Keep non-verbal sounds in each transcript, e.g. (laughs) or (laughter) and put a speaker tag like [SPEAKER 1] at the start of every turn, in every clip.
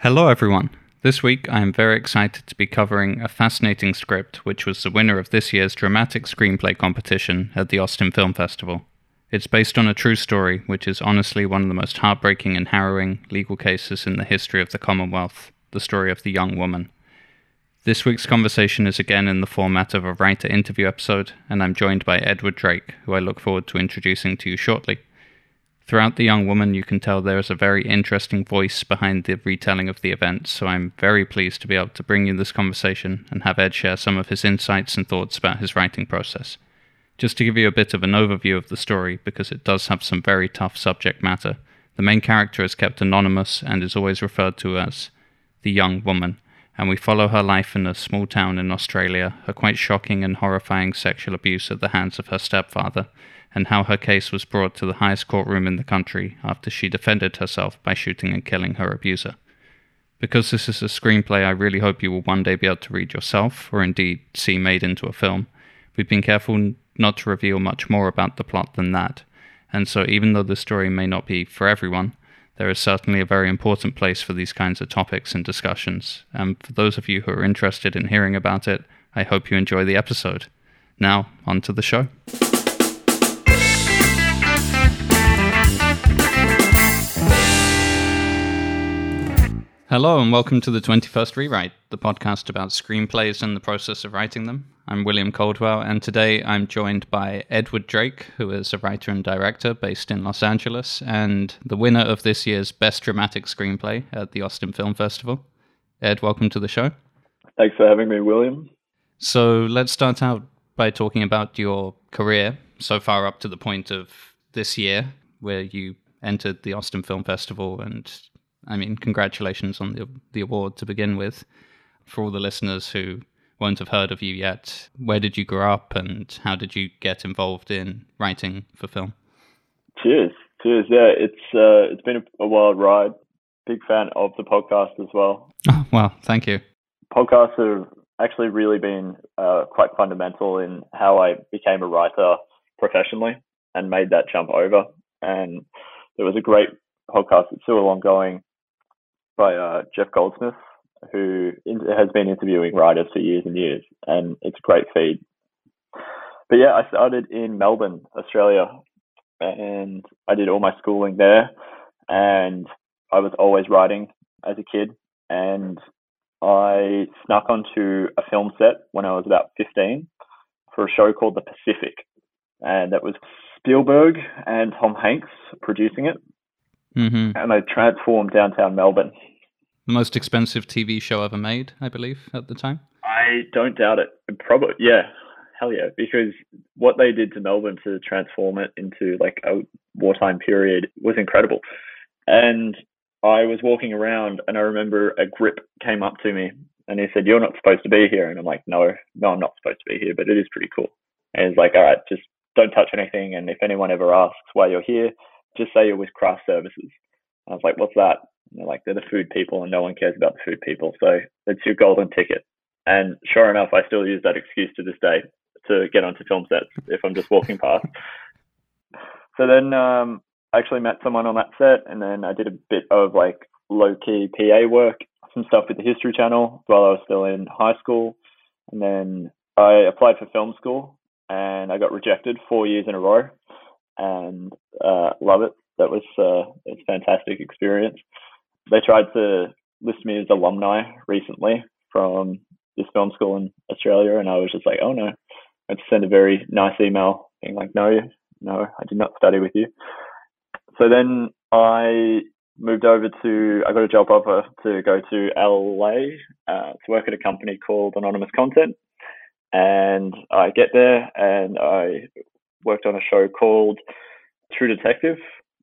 [SPEAKER 1] Hello, everyone. This week I am very excited to be covering a fascinating script which was the winner of this year's dramatic screenplay competition at the Austin Film Festival. It's based on a true story, which is honestly one of the most heartbreaking and harrowing legal cases in the history of the Commonwealth the story of the young woman. This week's conversation is again in the format of a writer interview episode, and I'm joined by Edward Drake, who I look forward to introducing to you shortly. Throughout The Young Woman, you can tell there is a very interesting voice behind the retelling of the event, so I'm very pleased to be able to bring you this conversation and have Ed share some of his insights and thoughts about his writing process. Just to give you a bit of an overview of the story, because it does have some very tough subject matter, the main character is kept anonymous and is always referred to as the young woman, and we follow her life in a small town in Australia, her quite shocking and horrifying sexual abuse at the hands of her stepfather, and how her case was brought to the highest courtroom in the country after she defended herself by shooting and killing her abuser. Because this is a screenplay I really hope you will one day be able to read yourself, or indeed see made into a film, we've been careful not to reveal much more about the plot than that, and so even though the story may not be for everyone, there is certainly a very important place for these kinds of topics and discussions. And for those of you who are interested in hearing about it, I hope you enjoy the episode. Now, on to the show. Hello, and welcome to the 21st Rewrite, the podcast about screenplays and the process of writing them. I'm William Caldwell, and today I'm joined by Edward Drake, who is a writer and director based in Los Angeles, and the winner of this year's Best Dramatic Screenplay at the Austin Film Festival. Ed, welcome to the show.
[SPEAKER 2] Thanks for having me, William.
[SPEAKER 1] So let's start out by talking about your career so far up to the point of this year, where you entered the Austin Film Festival and I mean, congratulations on the the award to begin with. For all the listeners who won't have heard of you yet, where did you grow up, and how did you get involved in writing for film?
[SPEAKER 2] Cheers, cheers. Yeah, it's uh, it's been a, wild ride. Big fan of the podcast as well.
[SPEAKER 1] Oh, well, thank you.
[SPEAKER 2] Podcasts have actually really been uh, quite fundamental in how I became a writer professionally and made that jump over. And there was a great podcast that's still ongoing by uh, Jeff Goldsmith, who has been interviewing writers for years and years, and it's a great feed. But yeah, I started in Melbourne, Australia, and I did all my schooling there, and I was always writing as a kid, and I snuck onto a film set when I was about 15 for a show called The Pacific, and that was Spielberg and Tom Hanks producing it,
[SPEAKER 1] mm-hmm.
[SPEAKER 2] and they transformed downtown Melbourne.
[SPEAKER 1] The most expensive TV show ever made, I believe, at the time.
[SPEAKER 2] I don't doubt it. Probably, yeah, hell yeah. Because what they did to Melbourne to transform it into like a wartime period was incredible. And I was walking around, and I remember a grip came up to me, and he said, "You're not supposed to be here." And I'm like, "No, no, I'm not supposed to be here, but it is pretty cool." And he's like, "All right, just don't touch anything, and if anyone ever asks why you're here, just say you're with craft services. I was like, what's that? And they're like, they're the food people and no one cares about the food people. So it's your golden ticket. And sure enough, I still use that excuse to this day to get onto film sets if I'm just walking past. (laughs) So then um, I actually met someone on that set and then I did a bit of like low key PA work, some stuff with the History Channel while I was still in high school. And then I applied for film school and I got rejected four years in a row and uh, love it. That was uh, it's fantastic experience. They tried to list me as alumni recently from this film school in Australia, and I was just like, oh no. I just sent a very nice email being like, no, no, I did not study with you. So then I moved over to, I got a job offer to go to LA uh, to work at a company called Anonymous Content. And I get there and I worked on a show called True Detective,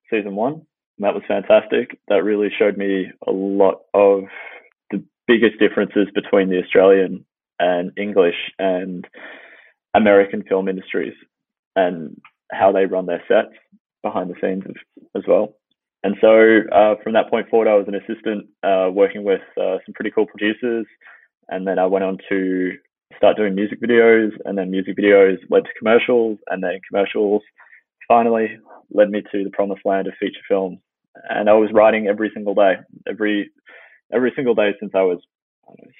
[SPEAKER 2] season one. That was fantastic. That really showed me a lot of the biggest differences between the Australian and English and American film industries and how they run their sets behind the scenes as well. And so uh, from that point forward, I was an assistant uh, working with uh, some pretty cool producers and then I went on to start doing music videos, and then music videos led to commercials, and then commercials finally led me to the promised land of feature films. And I was writing every single day, every every single day since I was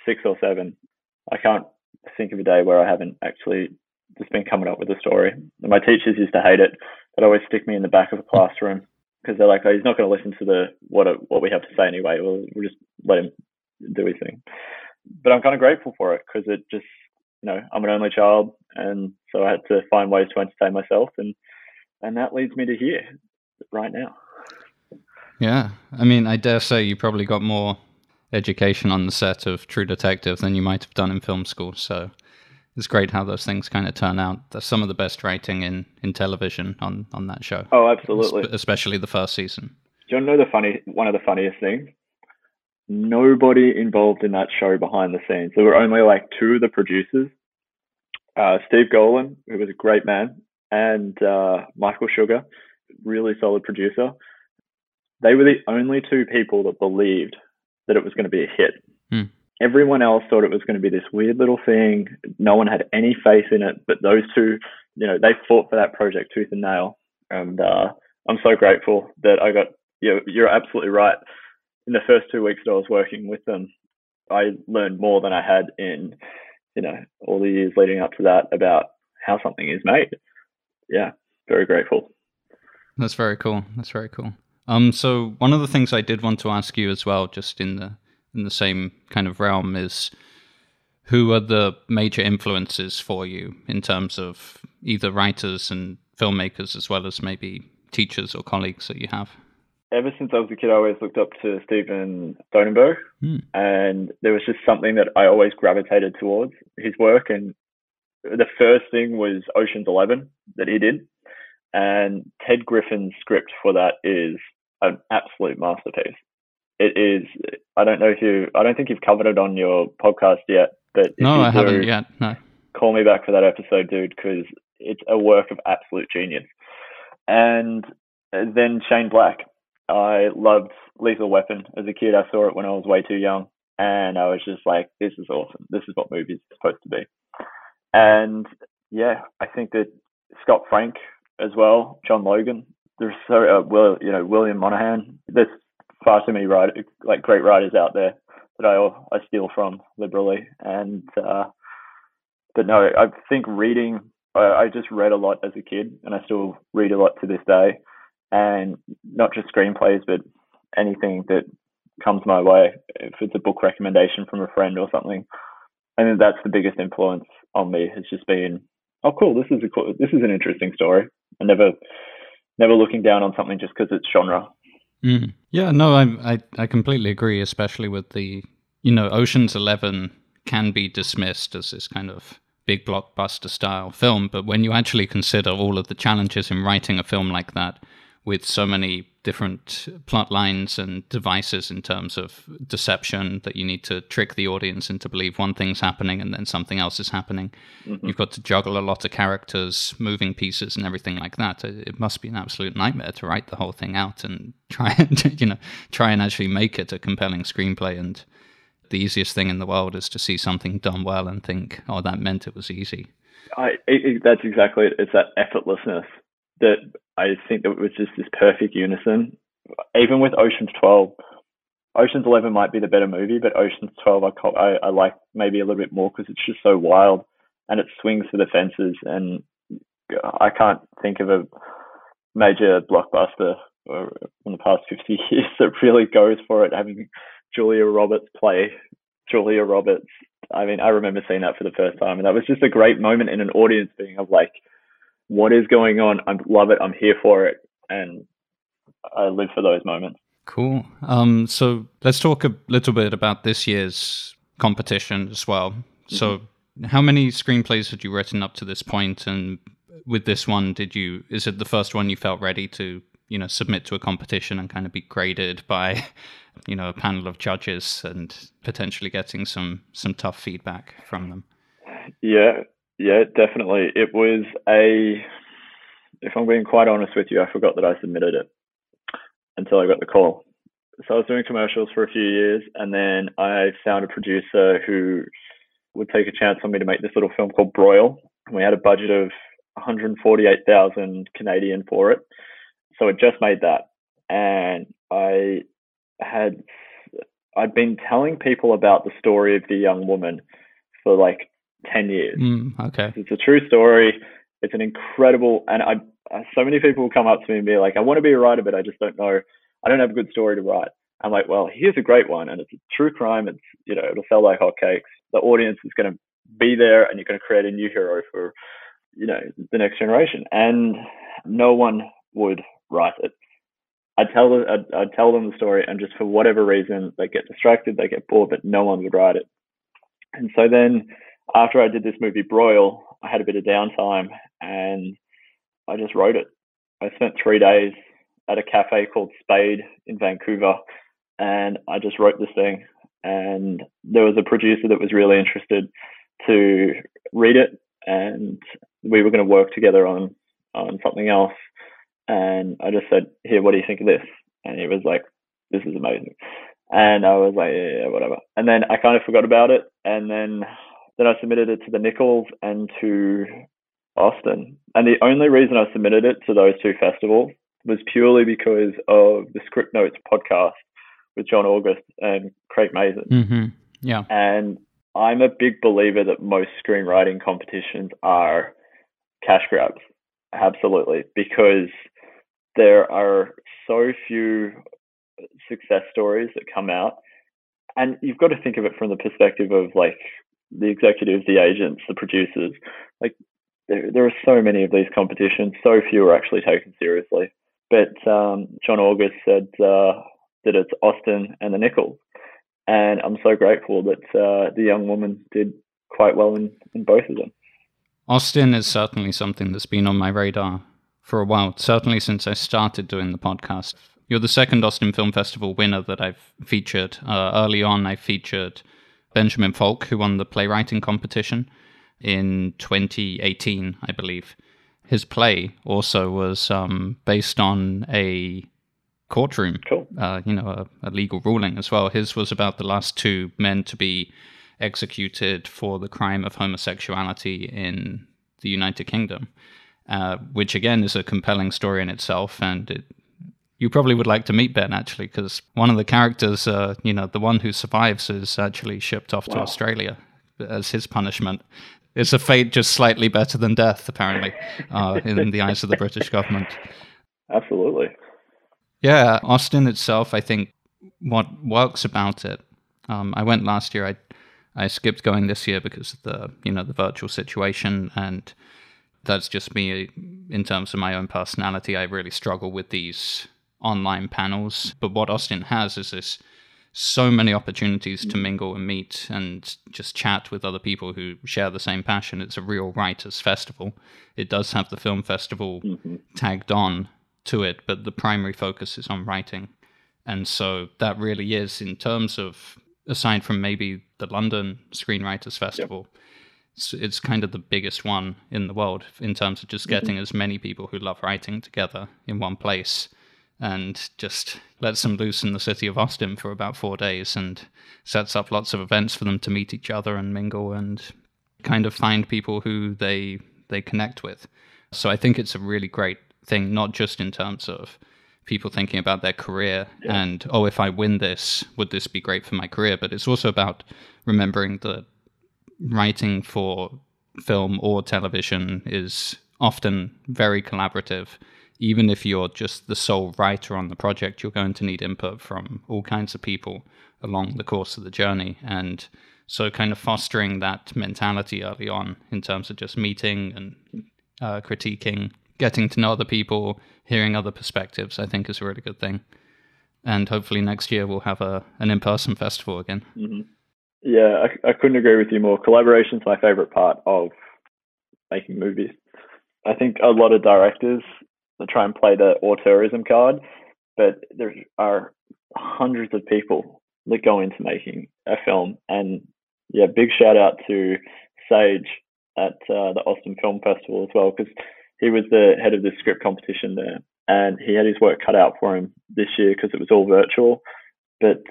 [SPEAKER 2] six or seven. I can't think of a day where I haven't actually just been coming up with a story. And my teachers used to hate it. They'd always stick me in the back of a classroom because they're like, oh, he's not going to listen to the what what we have to say anyway. We'll, we'll just let him do his thing. But I'm kind of grateful for it because it just, you know, I'm an only child, and so I had to find ways to entertain myself, and and that leads me to here right now.
[SPEAKER 1] Yeah, I mean, I dare say you probably got more education on the set of True Detective than you might have done in film school. So it's great how those things kind of turn out. There's some of the best writing in, in television on, on that show.
[SPEAKER 2] Oh, absolutely.
[SPEAKER 1] especially the first season.
[SPEAKER 2] Do you know the funny one of the funniest things? Nobody involved in that show behind the scenes. There were only like two of the producers, uh, Steve Golin, who was a great man, and uh, Michael Sugar, really solid producer. They were the only two people that believed that it was going to be a hit.
[SPEAKER 1] Hmm.
[SPEAKER 2] Everyone else thought it was going to be this weird little thing. No one had any faith in it, but those two, you know, they fought for that project tooth and nail. And uh, I'm so grateful that I got. You're, you're absolutely right. In the first two weeks that I was working with them, I learned more than I had in, you know, all the years leading up to that about how something is made. Yeah, very grateful.
[SPEAKER 1] That's very cool. That's very cool. Um, so one of the things I did want to ask you as well, just in the in the same kind of realm, is who are the major influences for you in terms of either writers and filmmakers, as well as maybe teachers or colleagues that you have?
[SPEAKER 2] Ever since I was a kid, I always looked up to Steven Soderbergh,
[SPEAKER 1] hmm.
[SPEAKER 2] and there was just something that I always gravitated towards his work. And the first thing was Ocean's Eleven that he did, and Ted Griffin's script for that is an absolute masterpiece. It is. I don't know if you. I don't think you've covered it on your podcast yet. But
[SPEAKER 1] no, I do, haven't yet. No.
[SPEAKER 2] Call me back for that episode, dude, because it's a work of absolute genius. And then Shane Black. I loved Lethal Weapon as a kid. I saw it when I was way too young, and I was just like, "This is awesome. This is what movies are supposed to be." And yeah, I think that Scott Frank as well, John Logan, there's so uh, well, you know, William Monahan. There's far too many writers, like great writers out there that I I steal from liberally. And uh, but no, I think reading. I, I just read a lot as a kid, and I still read a lot to this day. And not just screenplays, but anything that comes my way. If it's a book recommendation from a friend or something, I think that's the biggest influence on me. Has just been, oh, cool. This is a cool. This is an interesting story. I never never looking down on something just because it's genre.
[SPEAKER 1] Mm. Yeah, no, I, I I completely agree, especially with the you know Ocean's Eleven can be dismissed as this kind of big blockbuster style film, but when you actually consider all of the challenges in writing a film like that, with so many different plot lines and devices in terms of deception that you need to trick the audience into believe one thing's happening and then something else is happening. Mm-hmm. You've got to juggle a lot of characters, moving pieces, and everything like that. It must be an absolute nightmare to write the whole thing out and (laughs) try and you know try and actually make it a compelling screenplay. And the easiest thing in the world is to see something done well and think, "Oh, that meant it was easy."
[SPEAKER 2] I, it, that's exactly it. It's that effortlessness that I think it was just this perfect unison. Even with Ocean's 12, Ocean's 11 might be the better movie, but Ocean's 12 I, I, I like maybe a little bit more because it's just so wild and it swings for the fences. And I can't think of a major blockbuster in the past 50 (laughs) years that really goes for it. Having Julia Roberts play Julia Roberts. I mean, I remember seeing that for the first time, and that was just a great moment in an audience being of like, what is going on. I love it. I'm here for it, and I live for those moments.
[SPEAKER 1] Cool. Um, so let's talk a little bit about this year's competition as well. Mm-hmm. So, how many screenplays had you written up to this point? point, and with this one, did you? Is it the first one you felt ready to, you know, submit to a competition and kind of be graded by, you know, a panel of judges and potentially getting some some tough feedback from them?
[SPEAKER 2] Yeah, yeah, definitely. It was a, if I'm being quite honest with you, I forgot that I submitted it until I got the call. So I was doing commercials for a few years, and then I found a producer who would take a chance on me to make this little film called Broil. And we had a budget of 148,000 Canadian for it. So it just made that. And I had I'd been telling people about the story of the young woman for like 10 years.
[SPEAKER 1] Mm, okay.
[SPEAKER 2] It's a true story. It's an incredible, and I, so many people will come up to me and be like, I want to be a writer, but I just don't know. I don't have a good story to write. I'm like, well, here's a great one, and it's a true crime. It's, you know, it'll sell like hotcakes. The audience is going to be there, and you're going to create a new hero for, you know, the next generation. And no one would write it. I tell I tell them the story, and just for whatever reason, they get distracted, they get bored, but no one would write it. And so then, after I did this movie Broil, I had a bit of downtime, and I just wrote it. I spent three days at a cafe called Spade in Vancouver, and I just wrote this thing. And there was a producer that was really interested to read it, and we were going to work together on on something else and I just said, "Here, what do you think of this?" And he was like, "This is amazing." And I was like, "Yeah, yeah whatever." And then I kind of forgot about it, and then then I submitted it to the Nicholls and to Austin. And the only reason I submitted it to those two festivals was purely because of the Scriptnotes podcast with John August and Craig Mazin.
[SPEAKER 1] Mm-hmm. Yeah.
[SPEAKER 2] And I'm a big believer that most screenwriting competitions are cash grabs. Absolutely. Because there are so few success stories that come out. And you've got to think of it from the perspective of like the executives, the agents, the producers. Like there, there are so many of these competitions, so few are actually taken seriously. But um, John August said uh, that it's Austin and the Nicholls. And I'm so grateful that uh, the young woman did quite well in, in both of them.
[SPEAKER 1] Austin is certainly something that's been on my radar for a while, certainly since I started doing the podcast. You're the second Austin Film Festival winner that I've featured. Uh, early on, I featured Benjamin Falk, who won the playwriting competition in 2018, I believe. His play also was um, based on a courtroom,
[SPEAKER 2] cool.
[SPEAKER 1] uh, you know, a, a legal ruling as well. His was about the last two men to be executed for the crime of homosexuality in the United Kingdom. Uh, which again is a compelling story in itself. And it, you probably would like to meet Ben actually, because one of the characters, uh, you know, the one who survives, is actually shipped off wow. to Australia as his punishment. It's a fate just slightly better than death, apparently, (laughs) uh, in the eyes of the British government.
[SPEAKER 2] Absolutely.
[SPEAKER 1] Yeah, Austin itself, I think what works about it. Um, I went last year. I I skipped going this year because of the you know the virtual situation and that's just me in terms of my own personality. I really struggle with these online panels. But what Austin has is this so many opportunities to mingle and meet and just chat with other people who share the same passion. It's a real writers' festival. It does have the film festival mm-hmm. tagged on to it, but the primary focus is on writing. And so that really is, in terms of, aside from maybe the London Screenwriters Festival, yep it's, it's kind of the biggest one in the world in terms of just mm-hmm. getting mm-hmm. as many people who love writing together in one place and just lets them loose in the city of Austin for about four days and sets up lots of events for them to meet each other and mingle and kind of find people who they they connect with. So I think it's a really great thing, not just in terms of people thinking about their career yeah. and oh if I win this, would this be great for my career? But it's also about remembering that writing for film or television is often very collaborative. Even if you're just the sole writer on the project, you're going to need input from all kinds of people along the course of the journey. And so, kind of fostering that mentality early on in terms of just meeting and uh, critiquing, getting to know other people, hearing other perspectives, I think is a really good thing. And hopefully, next year we'll have a, an in person festival again.
[SPEAKER 2] Mm-hmm. Yeah, I, I couldn't agree with you more. Collaboration is my favorite part of making movies. I think a lot of directors try and play the auteurism card, but there are hundreds of people that go into making a film. And yeah, big shout out to Sage at uh, the Austin Film Festival as well, because he was the head of the script competition there, and he had his work cut out for him this year because it was all virtual. but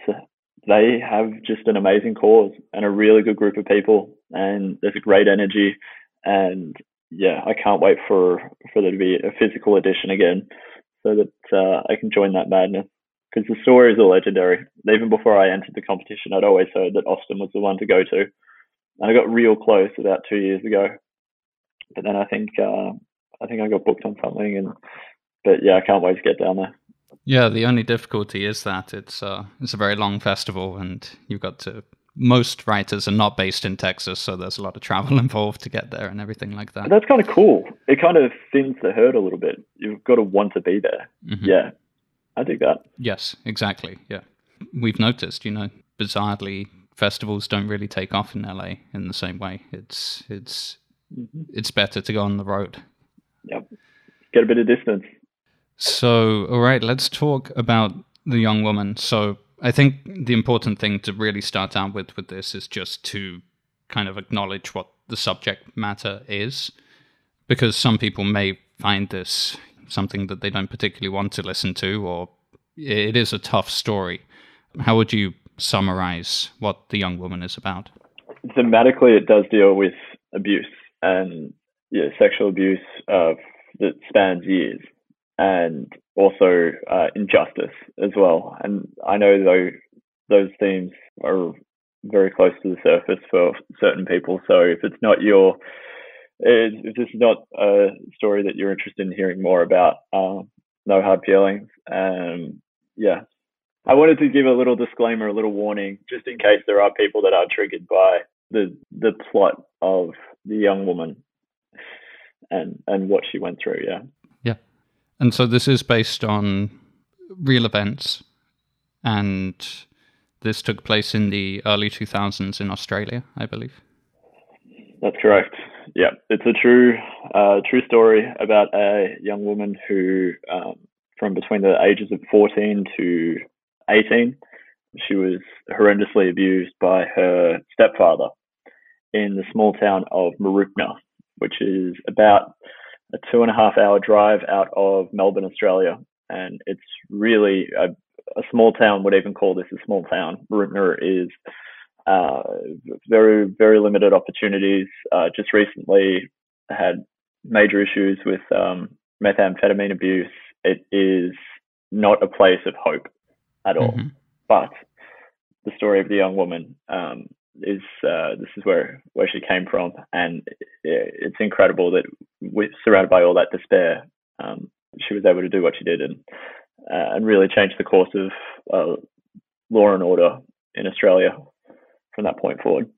[SPEAKER 2] they have just an amazing cause and a really good group of people, and there's a great energy, and yeah, I can't wait for for there to be a physical edition again, so that uh, I can join that madness. Because the stories are legendary. Even before I entered the competition, I'd always heard that Austin was the one to go to, and I got real close about two years ago. But then I think uh, I think I got booked on something, and but yeah, I can't wait to get down there.
[SPEAKER 1] Yeah, the only difficulty is that it's uh, it's a very long festival, and you've got to. Most writers are not based in Texas, so there's a lot of travel (laughs) involved to get there and everything like that.
[SPEAKER 2] That's kind of cool. It kind of thins the herd a little bit. You've got to want to be there. Mm-hmm. Yeah, I think that.
[SPEAKER 1] Yes, exactly. Yeah, we've noticed. You know, bizarrely, festivals don't really take off in LA in the same way. It's it's mm-hmm. it's better to go on the road.
[SPEAKER 2] Yep, get a bit of distance.
[SPEAKER 1] So, all right, let's talk about the young woman. So, I think the important thing to really start out with with this is just to kind of acknowledge what the subject matter is, because some people may find this something that they don't particularly want to listen to, or it is a tough story. How would you summarize what the young woman is about?
[SPEAKER 2] Thematically, it does deal with abuse and yeah, sexual abuse uh, that spans years and also uh, injustice as well. And I know though those themes are very close to the surface for certain people. So if it's not your if this is not a story that you're interested in hearing more about, uh, no hard feelings. Um, yeah, I wanted to give a little disclaimer, a little warning, just in case there are people that are triggered by the the plot of the young woman and and what she went through. Yeah.
[SPEAKER 1] And so this is based on real events, and this took place in the early 2000s in Australia, I believe.
[SPEAKER 2] That's correct. Yeah, it's a true, uh, true story about a young woman who, um, from between the ages of 14 to 18, she was horrendously abused by her stepfather in the small town of Mooroopna, which is about a two and a half hour drive out of Melbourne, Australia. And it's really a, a small town, would even call this a small town. Mooroopna is uh, very, very limited opportunities. Uh, just recently had major issues with um, methamphetamine abuse. It is not a place of hope at all. Mm-hmm. But the story of the young woman um, is uh, this is where where she came from, and it's incredible that with surrounded by all that despair, um, she was able to do what she did and uh, and really change the course of uh, law and order in Australia from that point forward.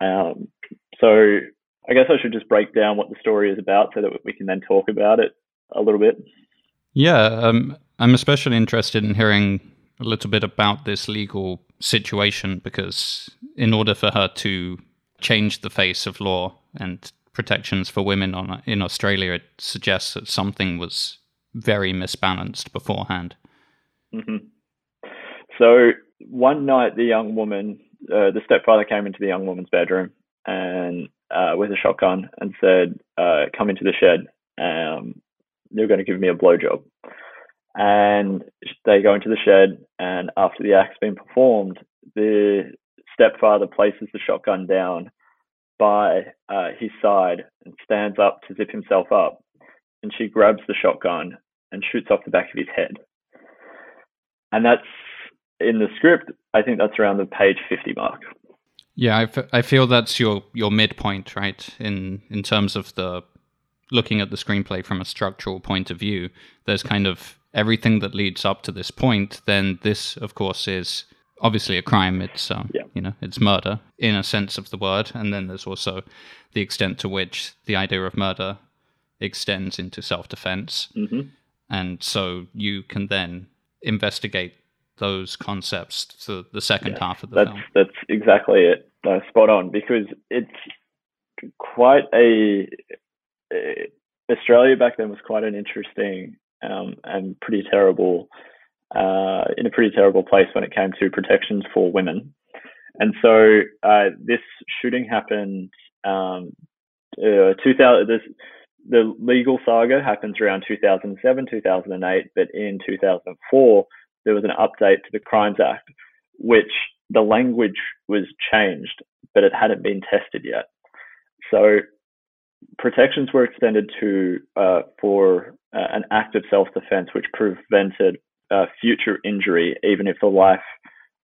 [SPEAKER 2] Um, so I guess I should just break down what the story is about so that we can then talk about it a little bit.
[SPEAKER 1] Yeah, um, I'm especially interested in hearing a little bit about this legal situation because in order for her to change the face of law and protections for women on, in Australia, it suggests that something was very misbalanced beforehand.
[SPEAKER 2] Mm-hmm. So one night, the young woman, uh, the stepfather came into the young woman's bedroom and uh, with a shotgun and said, uh, "Come into the shed. Um, you're going to give me a blowjob." And they go into the shed, and after the act's been performed, the stepfather places the shotgun down by uh, his side and stands up to zip himself up. And she grabs the shotgun and shoots off the back of his head. And that's in the script, I think that's around the page 50 mark.
[SPEAKER 1] Yeah, I, f- I feel that's your, your midpoint, right? In in terms of the looking at the screenplay from a structural point of view, there's kind of everything that leads up to this point. Then this, of course, is obviously a crime. It's um, yeah. you know it's murder in a sense of the word, and then there's also the extent to which the idea of murder extends into self-defense, mm-hmm. and so you can then investigate those concepts to the second yeah, half of the
[SPEAKER 2] that's,
[SPEAKER 1] film.
[SPEAKER 2] That's exactly it. Uh, spot on because it's quite a, a Australia back then was quite an interesting um, and pretty terrible uh, in a pretty terrible place when it came to protections for women. And so uh, this shooting happened. Um, uh, 2000. This, the legal saga happens around 2007, 2008, but in 2004, there was an update to the Crimes Act, which the language was changed, but it hadn't been tested yet. So protections were extended to uh, for uh, an act of self-defense which prevented uh, future injury, even if the life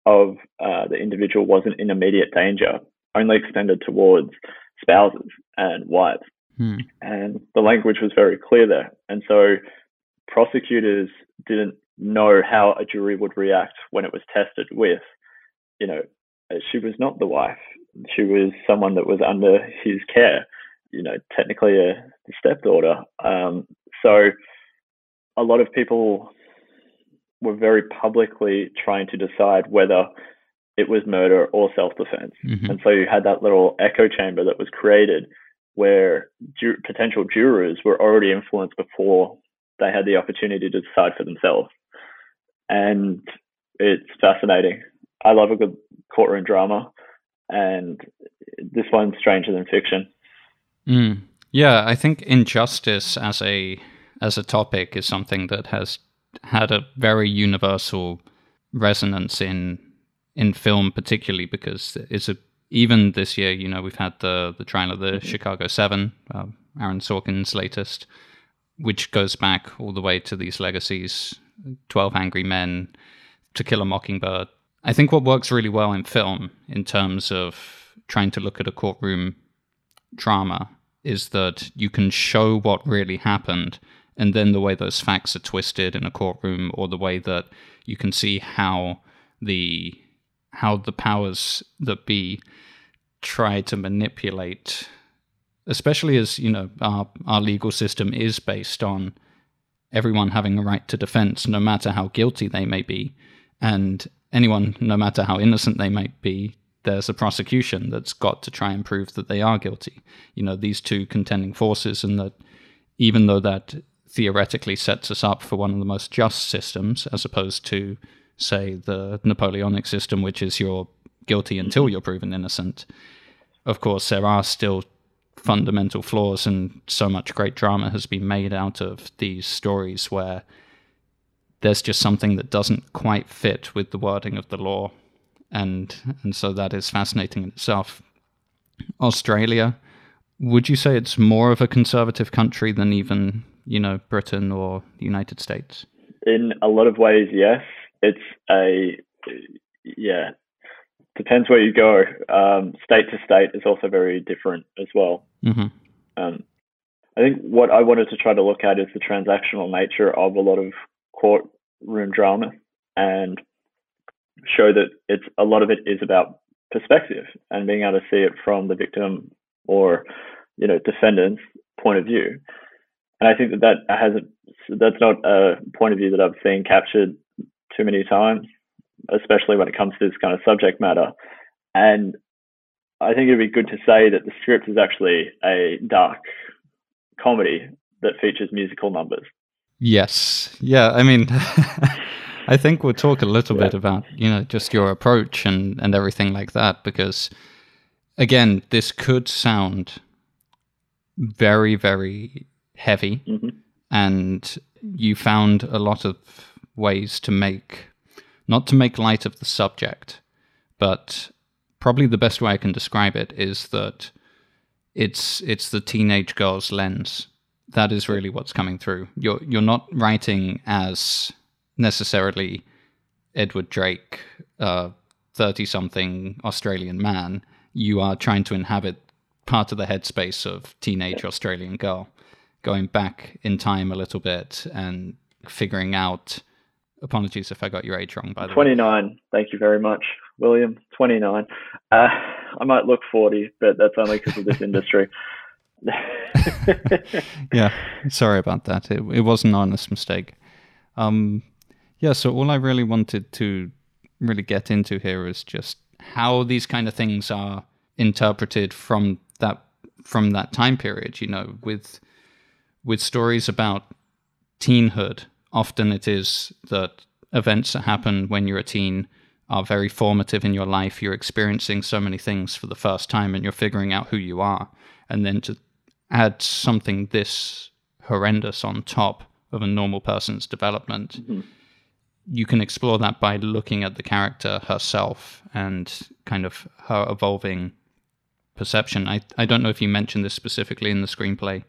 [SPEAKER 2] of uh, the individual wasn't in immediate danger, only extended towards spouses and wives. Hmm. And the language was very clear there. And so prosecutors didn't know how a jury would react when it was tested with, you know, she was not the wife. She was someone that was under his care, you know, technically a stepdaughter. Um, so a lot of people were very publicly trying to decide whether it was murder or self defense. Mm-hmm. And so you had that little echo chamber that was created where ju- potential jurors were already influenced before they had the opportunity to decide for themselves. And it's fascinating. I love a good courtroom drama, and this one's stranger than fiction.
[SPEAKER 1] Mm. Yeah, I think injustice as a as a topic is something that has had a very universal resonance in in film, particularly because it's a even this year. You know, we've had the the trial of the mm-hmm. Chicago Seven, uh, Aaron Sorkin's latest, which goes back all the way to these legacies: Twelve Angry Men, To Kill a Mockingbird. I think what works really well in film, in terms of trying to look at a courtroom drama, is that you can show what really happened and then the way those facts are twisted in a courtroom or the way that you can see how the how the powers that be try to manipulate especially as you know our our legal system is based on everyone having a right to defense no matter how guilty they may be and anyone no matter how innocent they might be there's a prosecution that's got to try and prove that they are guilty you know these two contending forces and that even though that theoretically sets us up for one of the most just systems, as opposed to, say, the Napoleonic system, which is you're guilty until you're proven innocent. Of course, there are still fundamental flaws, and so much great drama has been made out of these stories where there's just something that doesn't quite fit with the wording of the law, and and so that is fascinating in itself. Australia, would you say it's more of a conservative country than even you know, Britain or the United States?
[SPEAKER 2] In a lot of ways, yes. It's a, yeah, depends where you go. Um, state to state is also very different as well. Mm-hmm. Um, I think what I wanted to try to look at is the transactional nature of a lot of courtroom drama and show that it's a lot of it is about perspective and being able to see it from the victim or you know defendant's point of view and I think that that hasn't that's not a point of view that I've seen captured too many times, especially when it comes to this kind of subject matter. And I think it'd be good to say that the script is actually a dark comedy that features musical numbers.
[SPEAKER 1] Yes. Yeah. I mean, (laughs) I think we'll talk a little yeah. bit about, you know, just your approach and, and everything like that, because again, this could sound very, very heavy, mm-hmm. and you found a lot of ways to make, not to make light of the subject, but probably the best way I can describe it is that it's it's the teenage girl's lens. That is really what's coming through. You're you're not writing as necessarily Edward Drake, thirty uh, something Australian man. You are trying to inhabit part of the headspace of teenage Australian girl going back in time a little bit and figuring out. Apologies if I got your age wrong. By the
[SPEAKER 2] 29. Way. Thank you very much, William. 29. Uh, I might look 40, but that's only because of this (laughs) industry. (laughs)
[SPEAKER 1] yeah, sorry about that. It, it was an honest mistake. Um, yeah, so all I really wanted to really get into here is just how these kind of things are interpreted from that from that time period. You know, with with stories about teenhood, often it is that events that happen when you're a teen are very formative in your life. You're experiencing so many things for the first time and you're figuring out who you are. And then to add something this horrendous on top of a normal person's development, mm-hmm. You can explore that by looking at the character herself and kind of her evolving perception. I, I don't know if you mentioned this specifically in the screenplay,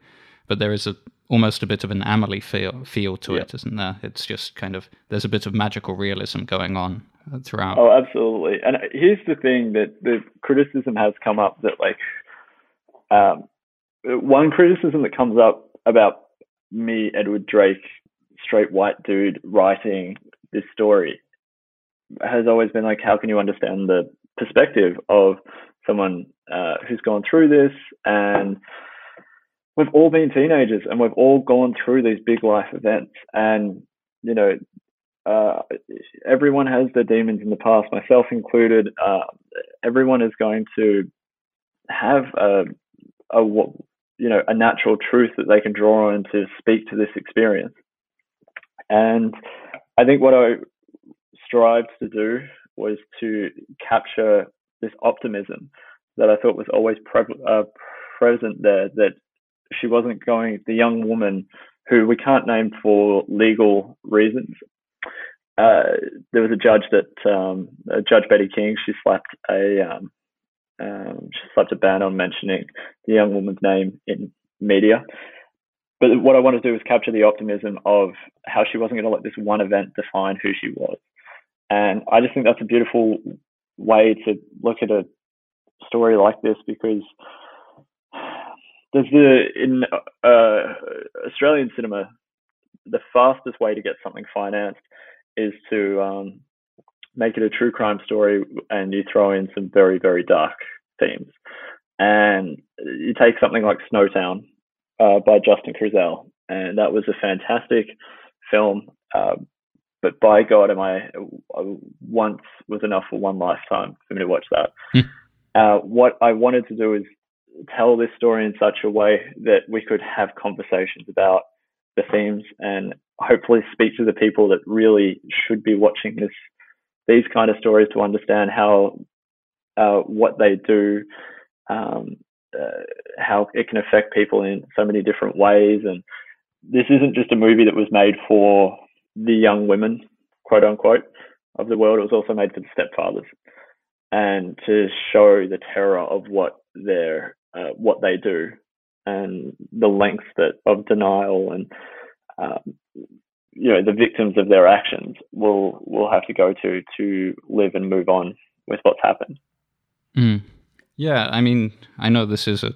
[SPEAKER 1] but there is a almost a bit of an Amelie feel feel to yeah. it, isn't there? It's just kind of there's a bit of magical realism going on uh, throughout.
[SPEAKER 2] Oh, absolutely. And here's the thing that the criticism has come up that like um, one criticism that comes up about me, Edward Drake, straight white dude writing this story has always been like, how can you understand the perspective of someone uh, who's gone through this? And we've all been teenagers and we've all gone through these big life events. And you know uh, everyone has their demons in the past myself included. Uh, everyone is going to have a, a you know a natural truth that they can draw on to speak to this experience. And i think what i strived to do was to capture this optimism that i thought was always pre- uh, present there that she wasn't going, the young woman who we can't name for legal reasons. Uh, there was a judge that, um, Judge Betty King, she slapped a, um, um, she slapped a ban on mentioning the young woman's name in media. But what I want to do is capture the optimism of how she wasn't going to let this one event define who she was. And I just think that's a beautiful way to look at a story like this because there's the in uh, Australian cinema, the fastest way to get something financed is to um, make it a true crime story, and you throw in some very very dark themes. And you take something like Snowtown uh, by Justin Kurzel, and that was a fantastic film. Uh, but by God, am I once was enough for one lifetime for me to watch that. Mm. Uh, what I wanted to do is tell this story in such a way that we could have conversations about the themes and hopefully speak to the people that really should be watching this these kind of stories to understand how uh, what they do um, uh, how it can affect people in so many different ways and this isn't just a movie that was made for the young women quote unquote of the world it was also made for the stepfathers and to show the terror of what their uh, what they do and the lengths that of denial and um, you know the victims of their actions will will have to go to to live and move on with what's happened.
[SPEAKER 1] Mm. Yeah, I mean, I know this is a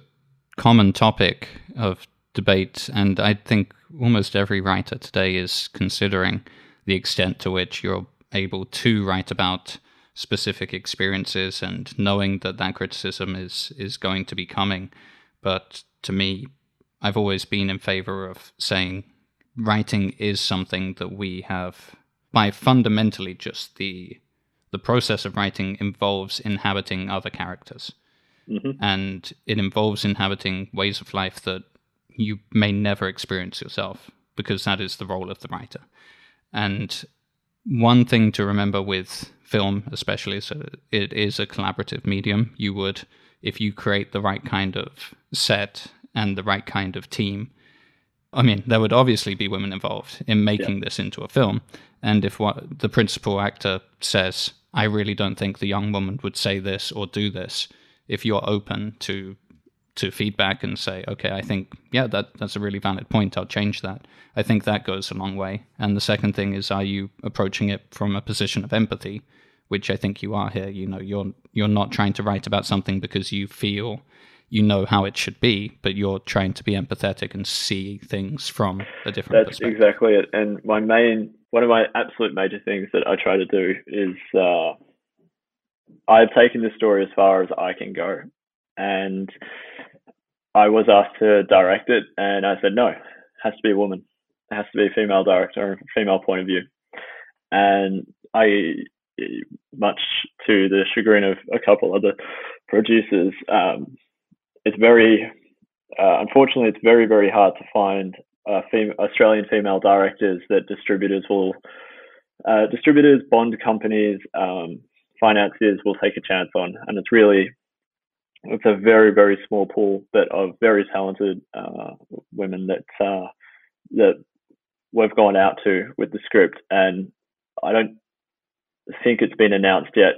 [SPEAKER 1] common topic of debate, and I think almost every writer today is considering the extent to which you're able to write about specific experiences and knowing that that criticism is is going to be coming. But to me i've always been in favor of saying writing is something that we have by fundamentally just the the process of writing involves inhabiting other characters mm-hmm. and it involves inhabiting ways of life that you may never experience yourself because that is the role of the writer and one thing to remember with film, especially, so it is a collaborative medium. You would, if you create the right kind of set and the right kind of team, I mean, there would obviously be women involved in making yeah. this into a film. And if what the principal actor says, I really don't think the young woman would say this or do this, if you're open to to feedback and say, okay, I think, yeah, that, that's a really valid point. I'll change that. I think that goes a long way. And the second thing is, are you approaching it from a position of empathy, which I think you are here. You know, you're you're not trying to write about something because you feel you know how it should be, but you're trying to be empathetic and see things from a different
[SPEAKER 2] That's exactly it. And my main, one of my absolute major things that I try to do is uh, I've taken this story as far as I can go. And I was asked to direct it, and I said no. It has to be a woman. It has to be a female director, female point of view. And I, much to the chagrin of a couple other producers, um, it's very, uh, unfortunately, it's very very hard to find uh, fem- Australian female directors that distributors will, uh, distributors, bond companies, um, financiers will take a chance on, and it's really it's a very very small pool, but of very talented uh, women that uh, that we've gone out to with the script, and I don't think it's been announced yet,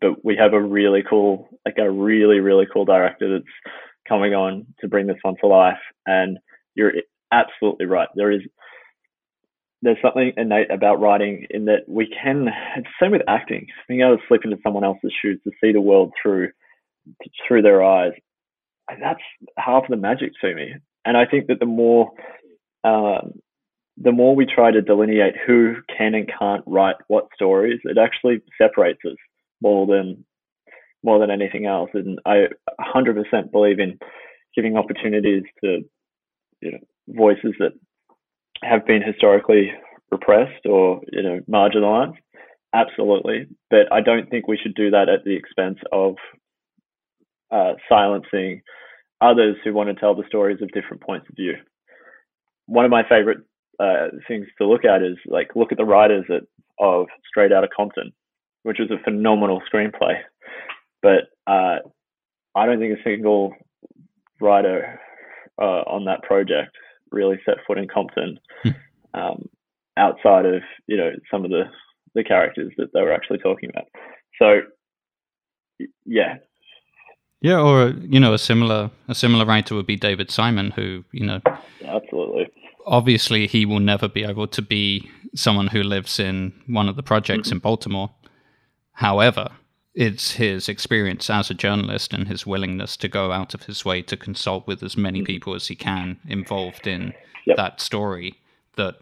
[SPEAKER 2] but we have a really cool, like a really really cool director that's coming on to bring this one to life. And you're absolutely right. There is there's something innate about writing in that we can. It's the same with acting. Being able to slip into someone else's shoes to see the world through through their eyes. That's half the magic to me. And I think that the more um, the more we try to delineate who can and can't write what stories, it actually separates us more than more than anything else. And I 100% believe in giving opportunities to you know voices that have been historically repressed or you know marginalized absolutely. But i don't think we should do that at the expense of uh, silencing others who want to tell the stories of different points of view. One of my favorite uh, things to look at is like look at the writers at, of straight outta compton which was a phenomenal screenplay. But uh, i don't think a single writer uh, on that project really set foot in Compton hmm. um, outside of you know some of the the characters that they were actually talking about. So yeah.
[SPEAKER 1] Yeah, or you know, a similar a similar writer would be David Simon, who you know,
[SPEAKER 2] absolutely.
[SPEAKER 1] Obviously, he will never be able to be someone who lives in one of the projects mm-hmm. in Baltimore. However, it's his experience as a journalist and his willingness to go out of his way to consult with as many mm-hmm. people as he can involved in yep. that story that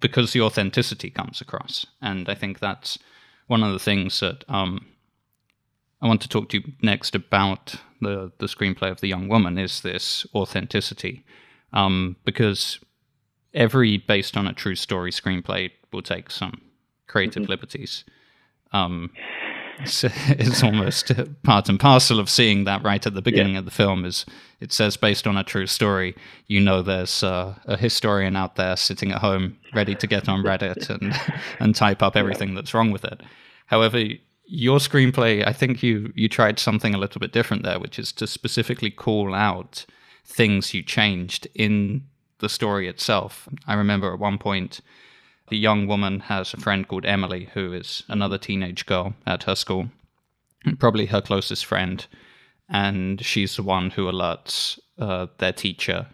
[SPEAKER 1] because the authenticity comes across and i think that's one of the things that um, i want to talk to you next about the, the screenplay of the young woman is this authenticity um, because every based on a true story screenplay will take some creative mm-hmm. liberties um, it's, (laughs) it's almost part and parcel of seeing that right at the beginning yeah. of the film is it says based on a true story you know there's uh, a historian out there sitting at home ready to get on reddit and (laughs) and type up everything that's wrong with it however your screenplay i think you you tried something a little bit different there which is to specifically call out things you changed in the story itself i remember at one point the young woman has a friend called Emily, who is another teenage girl at her school, probably her closest friend. And she's the one who alerts uh, their teacher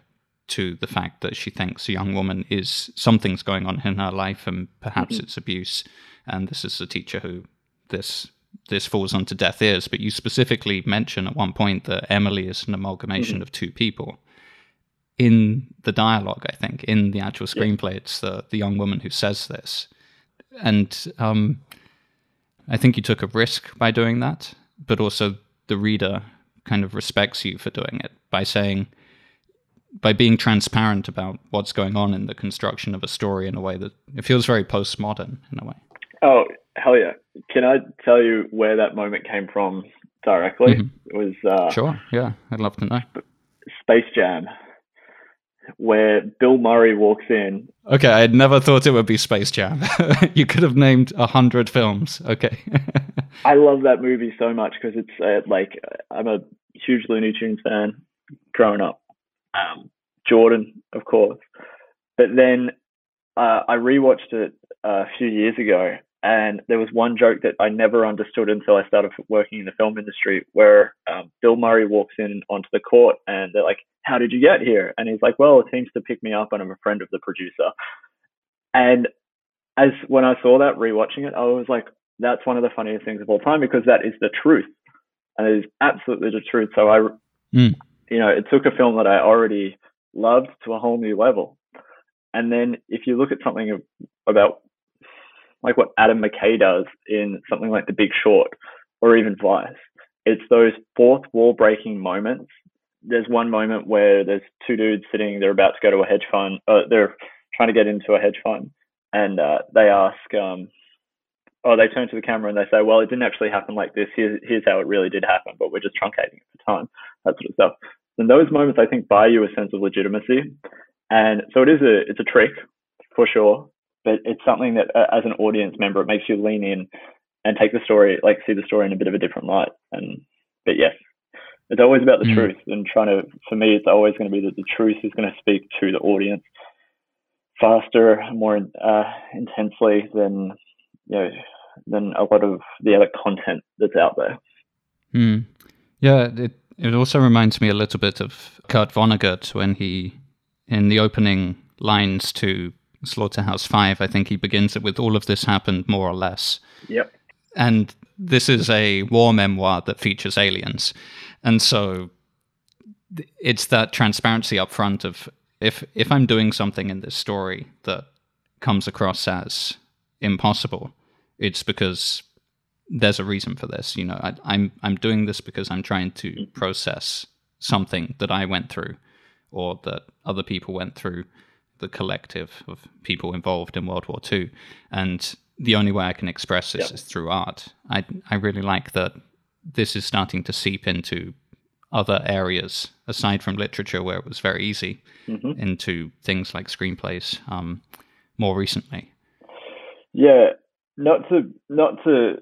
[SPEAKER 1] to the fact that she thinks a young woman is something's going on in her life and perhaps mm-hmm. it's abuse. And this is the teacher who this this falls onto deaf ears. But you specifically mention at one point that Emily is an amalgamation mm-hmm. of two people in the dialogue, I think, in the actual screenplay, yeah. it's the, the young woman who says this. And um, I think you took a risk by doing that, but also the reader kind of respects you for doing it by saying, by being transparent about what's going on in the construction of a story in a way that it feels very postmodern in a way.
[SPEAKER 2] Oh, hell yeah. Can I tell you where that moment came from directly? Mm-hmm. It was. Uh,
[SPEAKER 1] sure, yeah, I'd love to know.
[SPEAKER 2] Space Jam where Bill Murray walks in.
[SPEAKER 1] Okay, I had never thought it would be Space Jam. (laughs) you could have named a hundred films. Okay. (laughs)
[SPEAKER 2] I love that movie so much because it's uh, like I'm a huge Looney Tunes fan growing up. Um, Jordan, of course, but then uh, I rewatched it a few years ago, and there was one joke that I never understood until I started working in the film industry, where um, Bill Murray walks in onto the court, and they're like, how did you get here? And he's like, well, it seems to pick me up and I'm a friend of the producer. And as when I saw that rewatching it, I was like, that's one of the funniest things of all time because that is the truth. And it is absolutely the truth. So I, mm. you know, it took a film that I already loved to a whole new level. And then if you look at something about like what Adam McKay does in something like The Big Short or even Vice, it's those fourth wall breaking moments there's one moment where there's two dudes sitting, they're about to go to a hedge fund, uh, they're trying to get into a hedge fund, and uh, they ask, um, oh, they turn to the camera and they say, well, it didn't actually happen like this. Here's, here's how it really did happen, but we're just truncating it for time, that sort of stuff. And those moments, I think, buy you a sense of legitimacy. And so it is a, it's a trick for sure, but it's something that uh, as an audience member, it makes you lean in and take the story, like see the story in a bit of a different light. And, but yes, it's always about the mm. truth and trying to for me it's always going to be that the truth is going to speak to the audience faster more uh, intensely than you know than a lot of the other content that's out there.
[SPEAKER 1] Mm. Yeah, it it also reminds me a little bit of Kurt Vonnegut when he in the opening lines to Slaughterhouse Five. I think he begins it with "All of this happened more or less."
[SPEAKER 2] Yep.
[SPEAKER 1] And this is a war memoir that features aliens, and so it's that transparency up front of if if I'm doing something in this story that comes across as impossible, it's because there's a reason for this. You know, I, I'm I'm doing this because I'm trying to mm-hmm. process something that I went through, or that other people went through, the collective of people involved in World War II, and the only way I can express this yep. is through art. I I really like that this is starting to seep into other areas aside from literature where it was very easy mm-hmm. into things like screenplays um, more recently.
[SPEAKER 2] Yeah, not to not to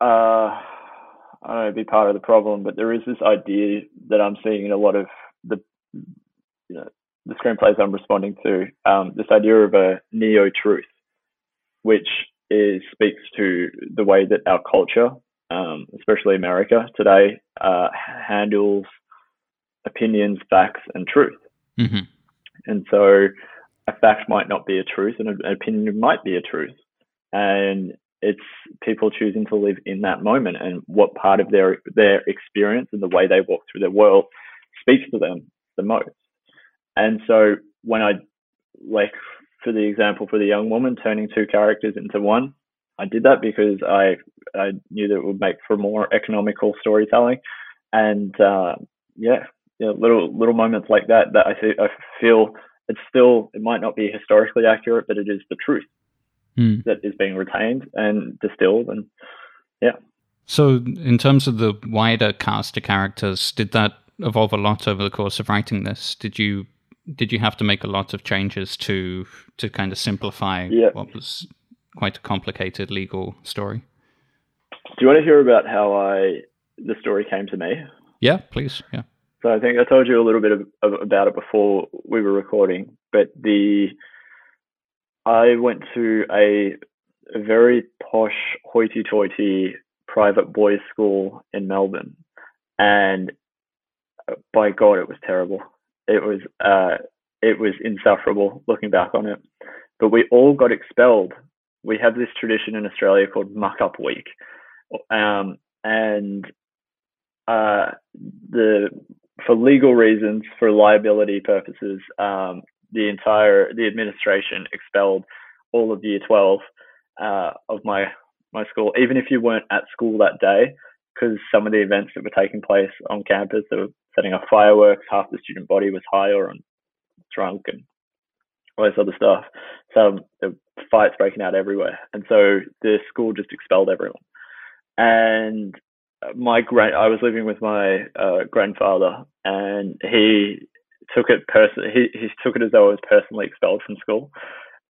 [SPEAKER 2] uh, I don't know be part of the problem, but there is this idea that I'm seeing in a lot of the you know the screenplays I'm responding to um, this idea of a neo truth, which is speaks to the way that our culture, um, especially America today, uh, handles opinions, facts, and truth.
[SPEAKER 1] Mm-hmm.
[SPEAKER 2] And so, a fact might not be a truth, and an opinion might be a truth. And it's people choosing to live in that moment and what part of their their experience and the way they walk through their world speaks to them the most. And so when I like for the example for the young woman turning two characters into one, I did that because I I knew that it would make for more economical storytelling, and uh, yeah, know, little little moments like that that I, th- I feel it's still it might not be historically accurate, but it is the truth
[SPEAKER 1] mm.
[SPEAKER 2] that is being retained and distilled, and yeah.
[SPEAKER 1] So, in terms of the wider cast of characters, did that evolve a lot over the course of writing this? Did you did you have to make a lot of changes to to kind of simplify
[SPEAKER 2] yeah.
[SPEAKER 1] what was quite a complicated legal story?
[SPEAKER 2] Do you want to hear about how I the story came to me?
[SPEAKER 1] Yeah, please. Yeah.
[SPEAKER 2] So I think I told you a little bit of, of, about it before we were recording, but the I went to a, a very posh, hoity-toity private boys' school in Melbourne, and uh, by God, it was terrible. It was uh, it was insufferable looking back on it. But we all got expelled. We have this tradition in Australia called Muck Up Week, um, and uh, the for legal reasons, for liability purposes, um, the entire the administration expelled all of year 12 uh, of my my school, even if you weren't at school that day, because some of the events that were taking place on campus, they were setting off fireworks, half the student body was high or drunk and all this other stuff. So the fights breaking out everywhere, and so the school just expelled everyone. And my grand I was living with my uh, grandfather, and he took it person he he took it as though I was personally expelled from school,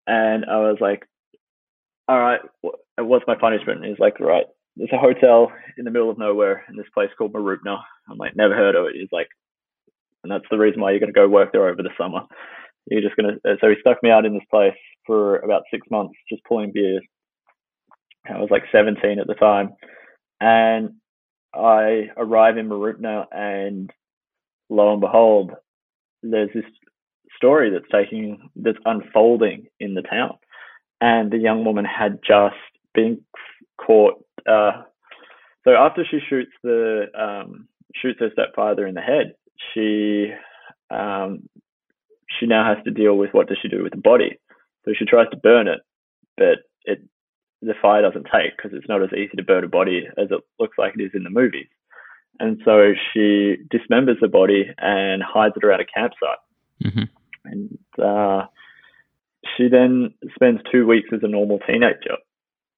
[SPEAKER 2] and I was like, all right, what's my punishment? And he's like, right, there's a hotel in the middle of nowhere in this place called Mooroopna. I'm like, never heard of it. He's like, and that's the reason why you're gonna go work there over the summer. You're just gonna. Uh, so he stuck me out in this place for about six months, just pulling beers. I was like 17 at the time, and I arrive in Mooroopna and lo and behold, there's this story that's taking that's unfolding in the town, and the young woman had just been caught. Uh, so after she shoots the um, shoots her stepfather in the head, she um, she now has to deal with what does she do with the body. So she tries to burn it, but it the fire doesn't take because it's not as easy to burn a body as it looks like it is in the movies. And so she dismembers the body and hides it around a campsite.
[SPEAKER 1] Mm-hmm.
[SPEAKER 2] And uh, she then spends two weeks as a normal teenager.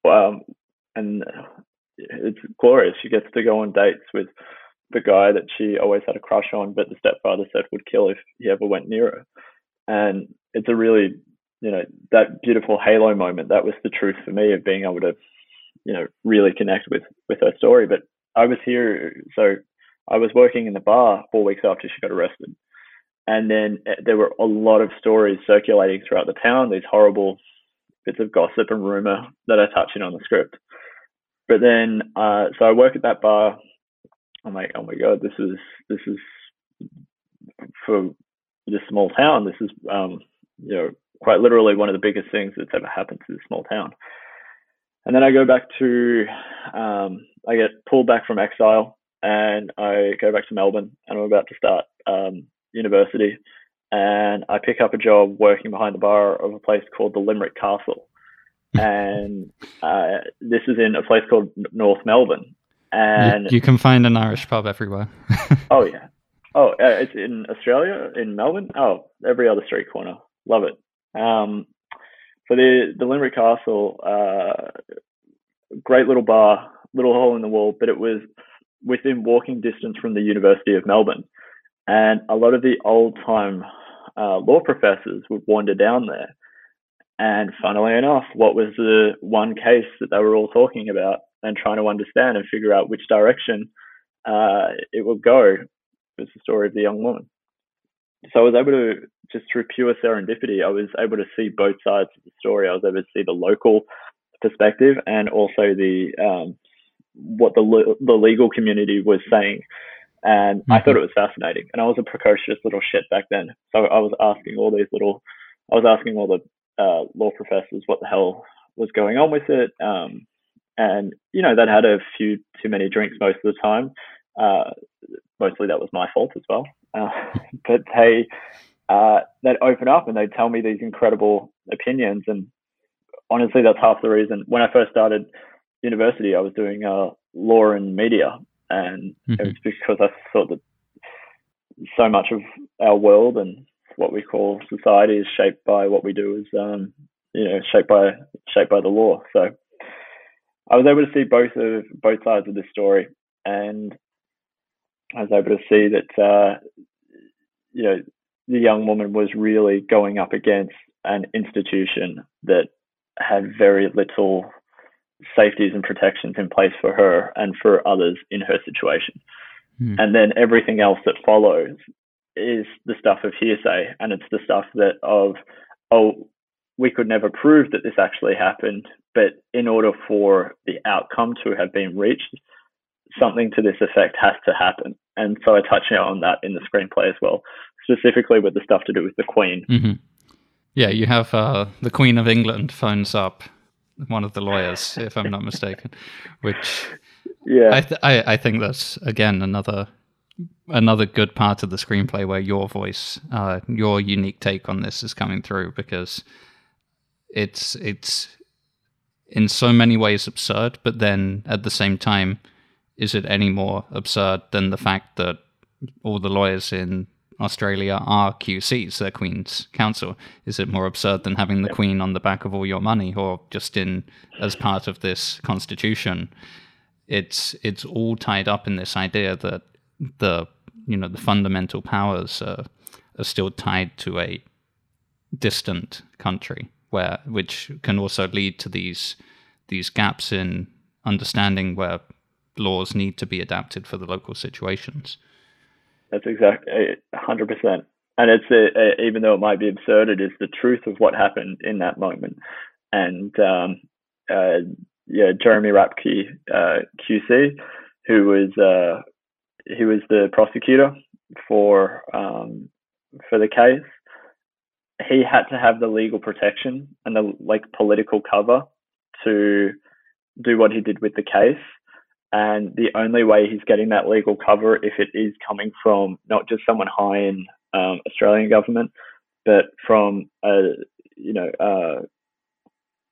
[SPEAKER 2] Um, and it's glorious. She gets to go on dates with the guy that she always had a crush on, but the stepfather said would kill if he ever went near her. And it's a really you know that beautiful halo moment that was the truth for me of being able to you know really connect with with her story but i was here so i was working in the bar four weeks after she got arrested and then eh, there were a lot of stories circulating throughout the town these horrible bits of gossip and rumor that I touch in on the script. But then, uh, so I work at that bar. I'm like, oh my god, this is this is for this small town. This is um, you know quite literally one of the biggest things that's ever happened to this small town. And then I go back to, um, I get pulled back from exile and I go back to Melbourne and I'm about to start um, university. And I pick up a job working behind the bar of a place called the Limerick Castle. And uh, this is in a place called North Melbourne. And
[SPEAKER 1] you, you can find an Irish pub everywhere. (laughs)
[SPEAKER 2] oh, yeah. Oh, uh, it's in Australia, in Melbourne. Oh, every other street corner. Love it. Um, so the the Limerick Castle, uh, great little bar, little hole in the wall, but it was within walking distance from the University of Melbourne, and a lot of the old time uh, law professors would wander down there. And funnily enough, what was the one case that they were all talking about and trying to understand and figure out which direction uh, it would go was the story of the young woman so I was able to just through pure serendipity, I was able to see both sides of the story. I was able to see the local perspective and also the um, what the the legal community was saying, and mm-hmm. I thought it was fascinating. And I was a precocious little shit back then, so I was asking all these little, I was asking all the uh, law professors what the hell was going on with it. Um, and you know they'd had a few too many drinks most of the time. Uh, mostly that was my fault as well. Uh, (laughs) but they uh, they'd open up and they'd tell me these incredible opinions. And honestly, that's half the reason. When I first started university, I was doing uh, law and media, and mm-hmm. it was because I thought that so much of our world and what we call society is shaped by what we do is um, you know shaped by shaped by the law. So I was able to see both of both sides of the story, and I was able to see that uh, you know the young woman was really going up against an institution that had very little safeties and protections in place for her and for others in her situation. Hmm. And then everything else that follows is the stuff of hearsay and it's the stuff that of oh we could never prove that this actually happened but in order for the outcome to have been reached something to this effect has to happen. And so I touch on that in the screenplay as well, specifically with the stuff to do with the Queen.
[SPEAKER 1] Mm-hmm. Yeah, you have uh, the Queen of England phones up one of the lawyers, if I'm not mistaken, which (laughs) yeah, I, th- I, I think that's again another another good part of the screenplay where your voice, uh, your unique take on this is coming through because it's it's in so many ways absurd, but then at the same time is it any more absurd than the fact that all the lawyers in Australia are QCs, their Queen's Counsel? Is it more absurd than having the Queen on the back of all your money, or just in as part of this constitution? It's it's all tied up in this idea that the you know the fundamental powers are, are still tied to a distant country, where which can also lead to these these gaps in understanding where laws need to be adapted for the local situations.
[SPEAKER 2] That's exactly 100%. And it's a, a, even though it might be absurd, it is the truth of what happened in that moment. And um, uh, yeah, Jeremy Rapke, uh, QC, who was uh, he was the prosecutor for um, for the case. He had to have the legal protection and the like political cover to do what he did with the case and the only way he's getting that legal cover if it is coming from not just someone high in um, Australian government, but from a you know uh,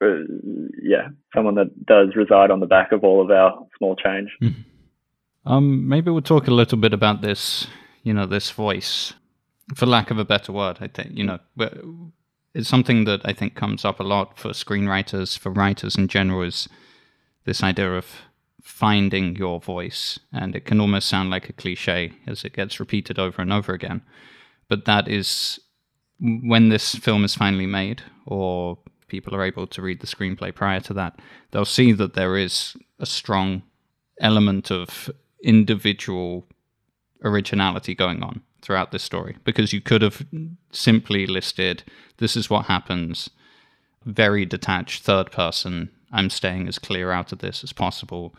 [SPEAKER 2] uh, yeah someone that does reside on the back of all of our small change. Mm.
[SPEAKER 1] Um, maybe we'll talk a little bit about this you know this voice, for lack of a better word. I think you know it's something that I think comes up a lot for screenwriters, for writers in general, is this idea of finding your voice. And it can almost sound like a cliche as it gets repeated over and over again. But that is when this film is finally made, or people are able to read the screenplay prior to that, they'll see that there is a strong element of individual originality going on throughout this story because you could have simply listed this is what happens very detached third person. I'm staying as clear out of this as possible.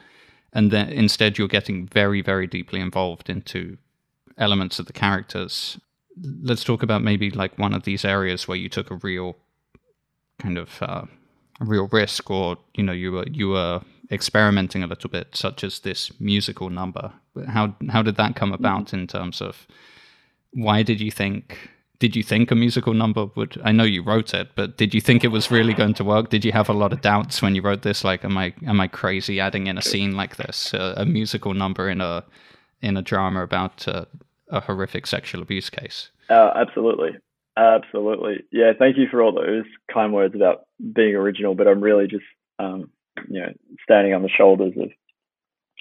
[SPEAKER 1] And then instead, you're getting very, very deeply involved into elements of the characters. Let's talk about maybe like one of these areas where you took a real kind of uh, a real risk, or you know, you were you were experimenting a little bit, such as this musical number. How how did that come about mm-hmm. in terms of why did you think did you think a musical number would i know you wrote it but did you think it was really going to work? Did you have a lot of doubts when you wrote this? Like am i am i crazy adding in a scene like this uh, a musical number in a in a drama about uh, a horrific sexual abuse case?
[SPEAKER 2] Uh, absolutely. Absolutely. Yeah thank you for all those kind words about being original but i'm really just um, you know standing on the shoulders of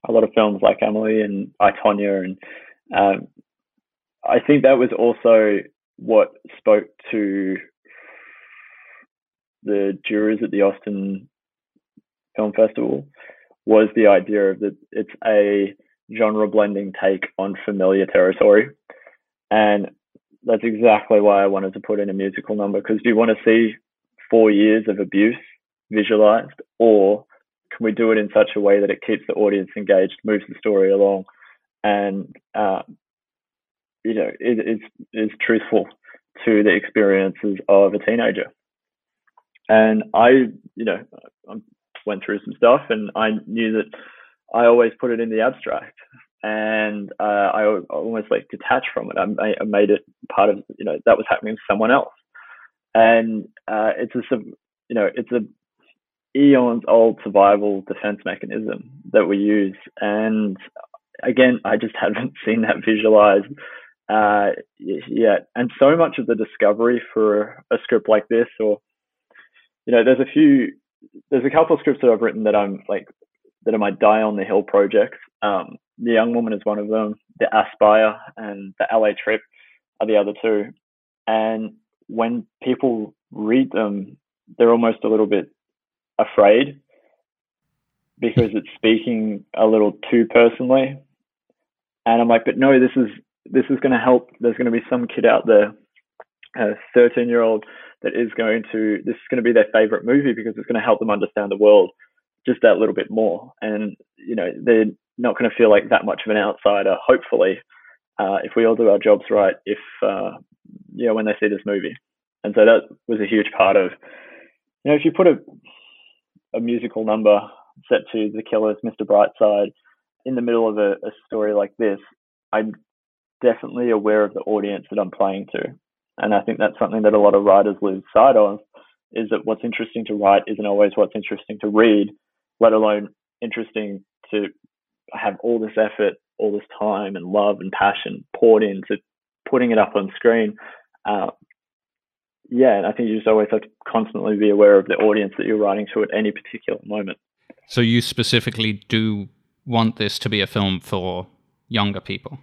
[SPEAKER 2] a lot of films like Emily and I Tonya and um, I think that was also what spoke to the jurors at the Austin Film Festival was the idea of that it's a genre blending take on familiar territory. And that's exactly why I wanted to put in a musical number because you want to see four years of abuse visualized or can we do it in such a way that it keeps the audience engaged, moves the story along, and uh, you know, it, it's is truthful to the experiences of a teenager. And I, you know, I went through some stuff, and I knew that I always put it in the abstract, and uh, I almost like detached from it. I, I, made it part of, you know, that was happening to someone else, and uh, it's a, you know, it's a eons old survival defense mechanism that we use, and again, I just (laughs) haven't seen that visualized uh, yet. And so much of the discovery for a script like this, or you know, there's a few, there's a couple of scripts that I've written that I'm like that are my die on the hill projects. Um, the Young Woman is one of them. The Aspire and the LA Trip are the other two. And when people read them, they're almost a little bit afraid because it's speaking a little too personally. And I'm like, but no, this is this is going to help. There's going to be some kid out there, a 13 year old, that is going to, this is going to be their favorite movie because it's going to help them understand the world just that little bit more. And, you know, they're not going to feel like that much of an outsider, hopefully, uh, if we all do our jobs right, if, uh, you know, when they see this movie. And so that was a huge part of, you know, if you put a, a musical number set to The Killers, Mr. Brightside, in the middle of a, a story like this, I'm definitely aware of the audience that I'm playing to. And I think that's something that a lot of writers lose sight of is that what's interesting to write isn't always what's interesting to read, let alone interesting to have all this effort, all this time and love and passion poured into putting it up on screen. Uh, yeah, and I think you just always have to constantly be aware of the audience that you're writing to at any particular moment.
[SPEAKER 1] So you specifically do want this to be a film for younger people?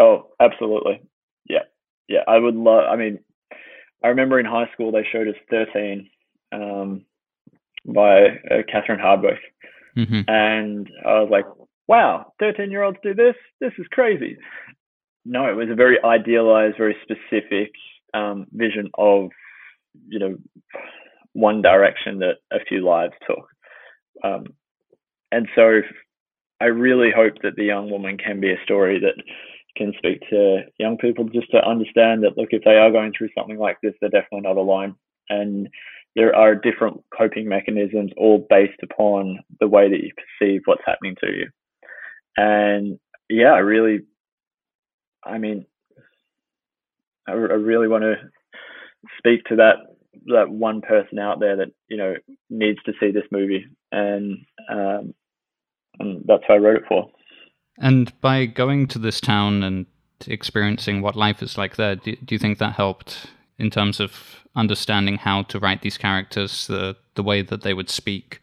[SPEAKER 2] Oh, absolutely. Yeah. Yeah. I would love, I mean, I remember in high school they showed us 13 um, by uh, Catherine Hardwicke. Mm-hmm. And I was like, wow, 13 year olds do this? This is crazy. No, it was a very idealized, very specific um, vision of, you know, one direction that a few lives took. Um, and so I really hope that the young woman can be a story that can speak to young people just to understand that look if they are going through something like this they're definitely not alone and there are different coping mechanisms all based upon the way that you perceive what's happening to you and yeah i really i mean i, I really want to speak to that that one person out there that you know needs to see this movie and um, and that's who i wrote it for
[SPEAKER 1] and by going to this town and experiencing what life is like there, do, do you think that helped in terms of understanding how to write these characters, the the way that they would speak?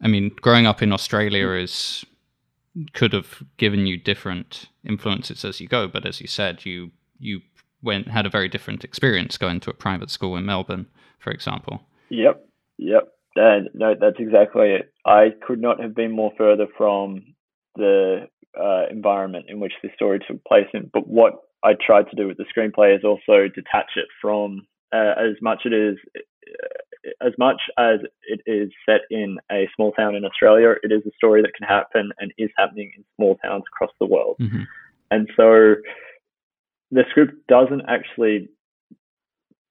[SPEAKER 1] I mean, growing up in Australia is could have given you different influences as you go, but as you said, you you went had a very different experience going to a private school in Melbourne, for example.
[SPEAKER 2] Yep, yep. And no, that's exactly it. I could not have been more further from the uh, environment in which the story took place in. But what I tried to do with the screenplay is also detach it from uh, as much it is as much as it is set in a small town in Australia, it is a story that can happen and is happening in small towns across the world. Mm-hmm. And so the script doesn't actually,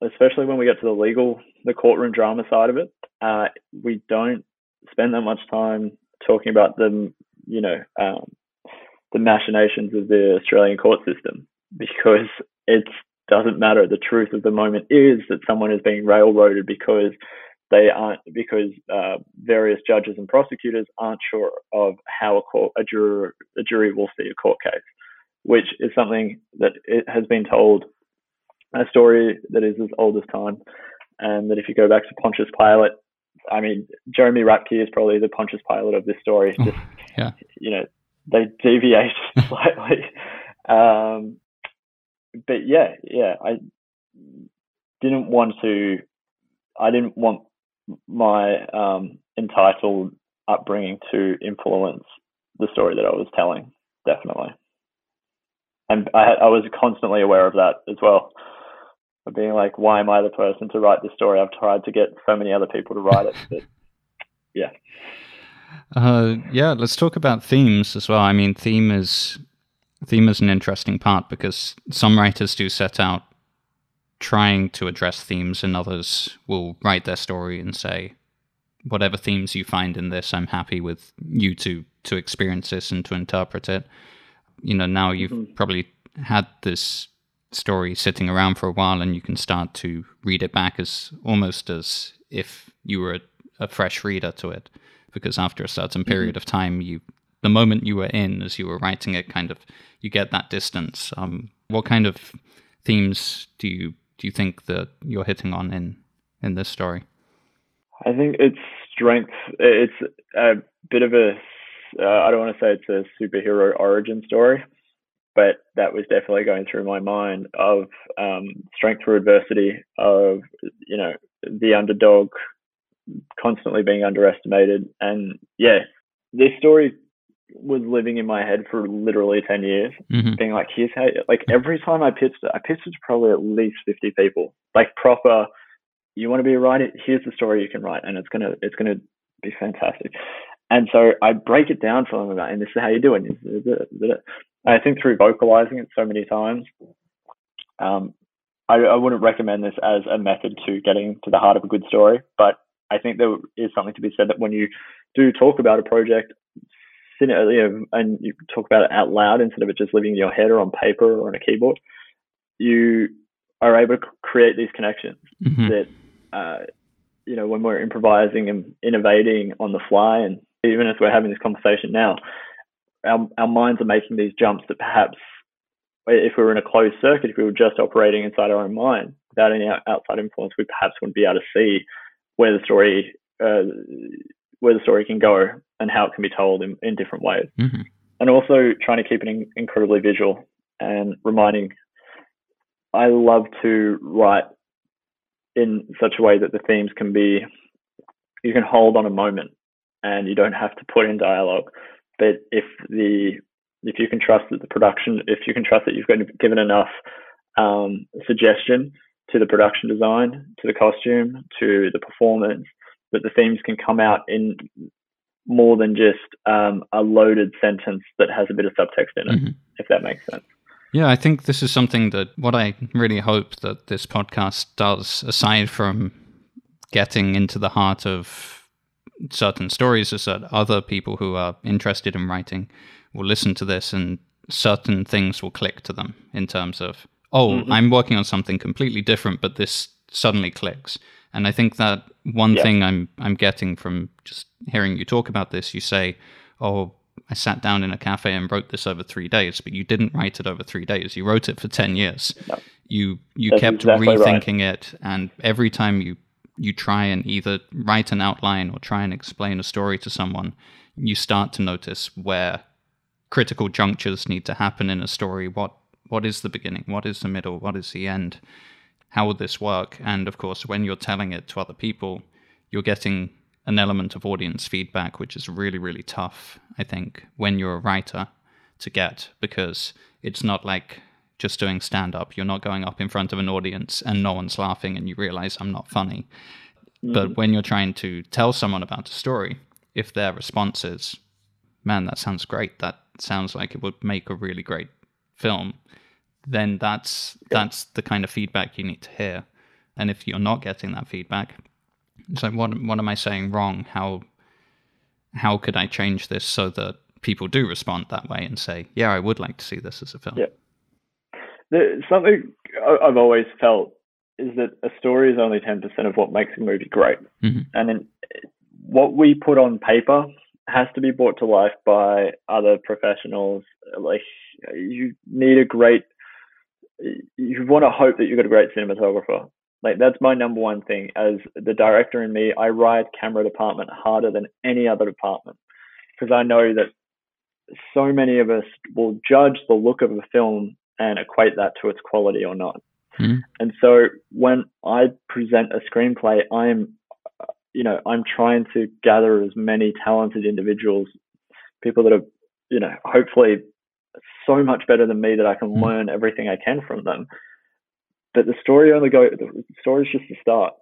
[SPEAKER 2] especially when we get to the legal, the courtroom drama side of it, uh, we don't spend that much time talking about the, you know, um, the machinations of the Australian court system because it doesn't matter. The truth of the moment is that someone is being railroaded because they aren't because uh, various judges and prosecutors aren't sure of how a court a juror a jury will see a court case, which is something that it has been told a story that is as old as time, and that if you go back to Pontius Pilate, I mean Jeremy Rapke is probably the Pontius Pilate of this story.
[SPEAKER 1] Just, yeah,
[SPEAKER 2] you know they deviate (laughs) slightly. Um, but yeah, yeah, I didn't want to. I didn't want my um, entitled upbringing to influence the story that I was telling. Definitely, and I, I was constantly aware of that as well. Being like, why am I the person to write this story? I've tried to get so many other people to write it, but (laughs) yeah.
[SPEAKER 1] Uh, yeah, let's talk about themes as well. I mean, theme is theme is an interesting part because some writers do set out trying to address themes, and others will write their story and say, "Whatever themes you find in this, I'm happy with you to to experience this and to interpret it." You know, now you've mm-hmm. probably had this story sitting around for a while, and you can start to read it back as almost as if you were a, a fresh reader to it because after a certain mm-hmm. period mm-hmm. of time, you the moment you were in as you were writing it, kind of you get that distance. Um, what kind of themes do you do you think that you're hitting on in in this story?
[SPEAKER 2] I think it's strength. It's a bit of a uh, I don't want to say it's a superhero origin story, but that was definitely going through my mind of um, strength through adversity, of you know the underdog constantly being underestimated. And yeah, this story was living in my head for literally 10 years, mm-hmm. being like, here's how, like every time I pitched it, I pitched it to probably at least 50 people, like proper, you want to be a writer, here's the story you can write. And it's to, it's going to be fantastic. And so I break it down for them about, and this is how you do it. I think through vocalizing it so many times, um, I, I wouldn't recommend this as a method to getting to the heart of a good story, but I think there is something to be said that when you do talk about a project, you know, and you talk about it out loud instead of it just living in your head or on paper or on a keyboard, you are able to create these connections mm-hmm. that, uh, you know, when we're improvising and innovating on the fly, and even as we're having this conversation now, our, our minds are making these jumps that perhaps if we were in a closed circuit, if we were just operating inside our own mind without any outside influence, we perhaps wouldn't be able to see where the story uh, where the story can go and how it can be told in, in different ways. Mm-hmm. And also trying to keep it in, incredibly visual and reminding. I love to write in such a way that the themes can be you can hold on a moment and you don't have to put in dialogue. But if the if you can trust that the production, if you can trust that you've given enough um, suggestion to the production design, to the costume, to the performance, that the themes can come out in more than just um, a loaded sentence that has a bit of subtext in it, mm-hmm. if that makes sense.
[SPEAKER 1] Yeah, I think this is something that what I really hope that this podcast does, aside from getting into the heart of certain stories, is that other people who are interested in writing will listen to this and certain things will click to them in terms of oh, mm-hmm. I'm working on something completely different, but this suddenly clicks. And I think that one yeah. thing I'm I'm getting from just hearing you talk about this, you say, "Oh, I sat down in a cafe and wrote this over three days," but you didn't write it over three days. You wrote it for ten years. No. You you That's kept exactly rethinking right. it, and every time you you try and either write an outline or try and explain a story to someone, you start to notice where critical junctures need to happen in a story. What what is the beginning? What is the middle? What is the end? How will this work? And of course, when you're telling it to other people, you're getting an element of audience feedback, which is really, really tough, I think, when you're a writer to get, because it's not like just doing stand up. You're not going up in front of an audience and no one's laughing and you realize I'm not funny. Mm-hmm. But when you're trying to tell someone about a story, if their response is, man, that sounds great, that sounds like it would make a really great film, then that's yeah. that's the kind of feedback you need to hear. And if you're not getting that feedback, it's like what what am I saying wrong? How how could I change this so that people do respond that way and say, yeah, I would like to see this as a film.
[SPEAKER 2] Yeah. The, something I've always felt is that a story is only 10% of what makes a movie great. Mm-hmm. And then what we put on paper has to be brought to life by other professionals. Like you need a great, you want to hope that you've got a great cinematographer. Like that's my number one thing as the director in me. I ride camera department harder than any other department because I know that so many of us will judge the look of a film and equate that to its quality or not. Mm. And so when I present a screenplay, I'm, you know, I'm trying to gather as many talented individuals, people that are, you know, hopefully so much better than me that I can mm. learn everything I can from them. But the story only go, the story is just the start.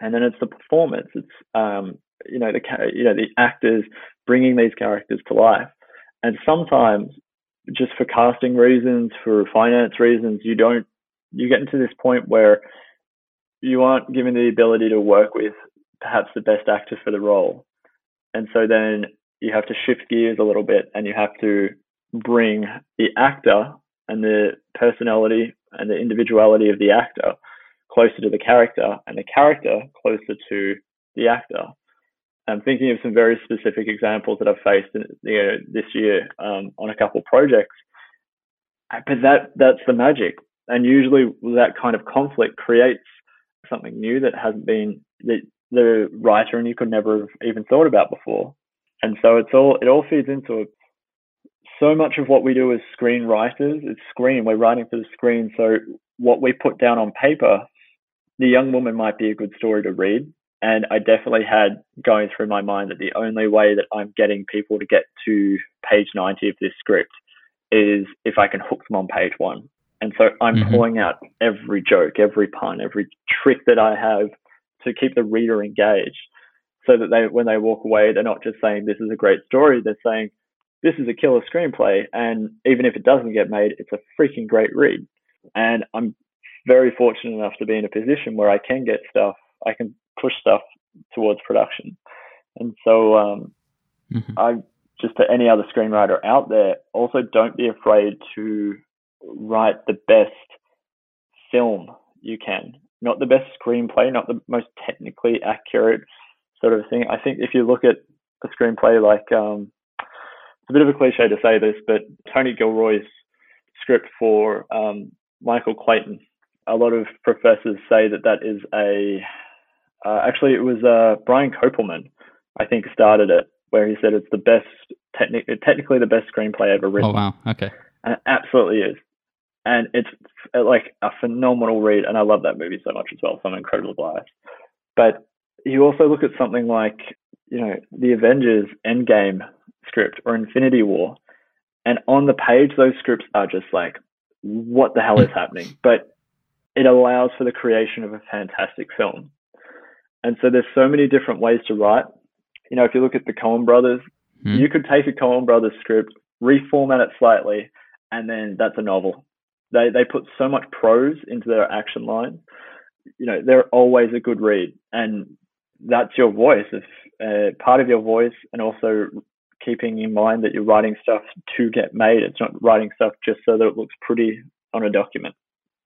[SPEAKER 2] And then it's the performance. It's, um, you know, the, you know, the actors bringing these characters to life. And sometimes, just for casting reasons, for finance reasons, you don't, you get into this point where you aren't given the ability to work with perhaps the best actor for the role. And so then you have to shift gears a little bit and you have to bring the actor and the personality and the individuality of the actor closer to the character and the character closer to the actor. I'm thinking of some very specific examples that I've faced in, you know, this year um, on a couple of projects. But that that's the magic, and usually that kind of conflict creates something new that hasn't been that the writer and you could never have even thought about before. And so it's all it all feeds into it. So much of what we do as screenwriters is screen. We're writing for the screen. So what we put down on paper, the young woman might be a good story to read, and I definitely had going through my mind that the only way that I'm getting people to get to page 90 of this script is if I can hook them on page one. And so I'm mm-hmm. pulling out every joke, every pun, every trick that I have to keep the reader engaged so that they, when they walk away, they're not just saying, this is a great story. They're saying, this is a killer screenplay. And even if it doesn't get made, it's a freaking great read. And I'm very fortunate enough to be in a position where I can get stuff. I can push stuff towards production. And so, um, mm-hmm. I just to any other screenwriter out there, also don't be afraid to write the best film you can. Not the best screenplay, not the most technically accurate sort of thing. I think if you look at a screenplay like, um, it's a bit of a cliche to say this, but Tony Gilroy's script for um, Michael Clayton, a lot of professors say that that is a uh, actually, it was uh, Brian Koppelman, I think, started it, where he said it's the best, techni- technically the best screenplay ever written.
[SPEAKER 1] Oh wow, okay.
[SPEAKER 2] And it absolutely is, and it's uh, like a phenomenal read, and I love that movie so much as well. So I'm incredibly biased. But you also look at something like, you know, the Avengers Endgame script or Infinity War, and on the page those scripts are just like, what the hell is (laughs) happening? But it allows for the creation of a fantastic film. And so there's so many different ways to write. You know, if you look at the Coen brothers, mm. you could take a Coen brothers script, reformat it slightly, and then that's a novel. They they put so much prose into their action lines. You know, they're always a good read, and that's your voice. It's uh, part of your voice, and also keeping in mind that you're writing stuff to get made. It's not writing stuff just so that it looks pretty on a document.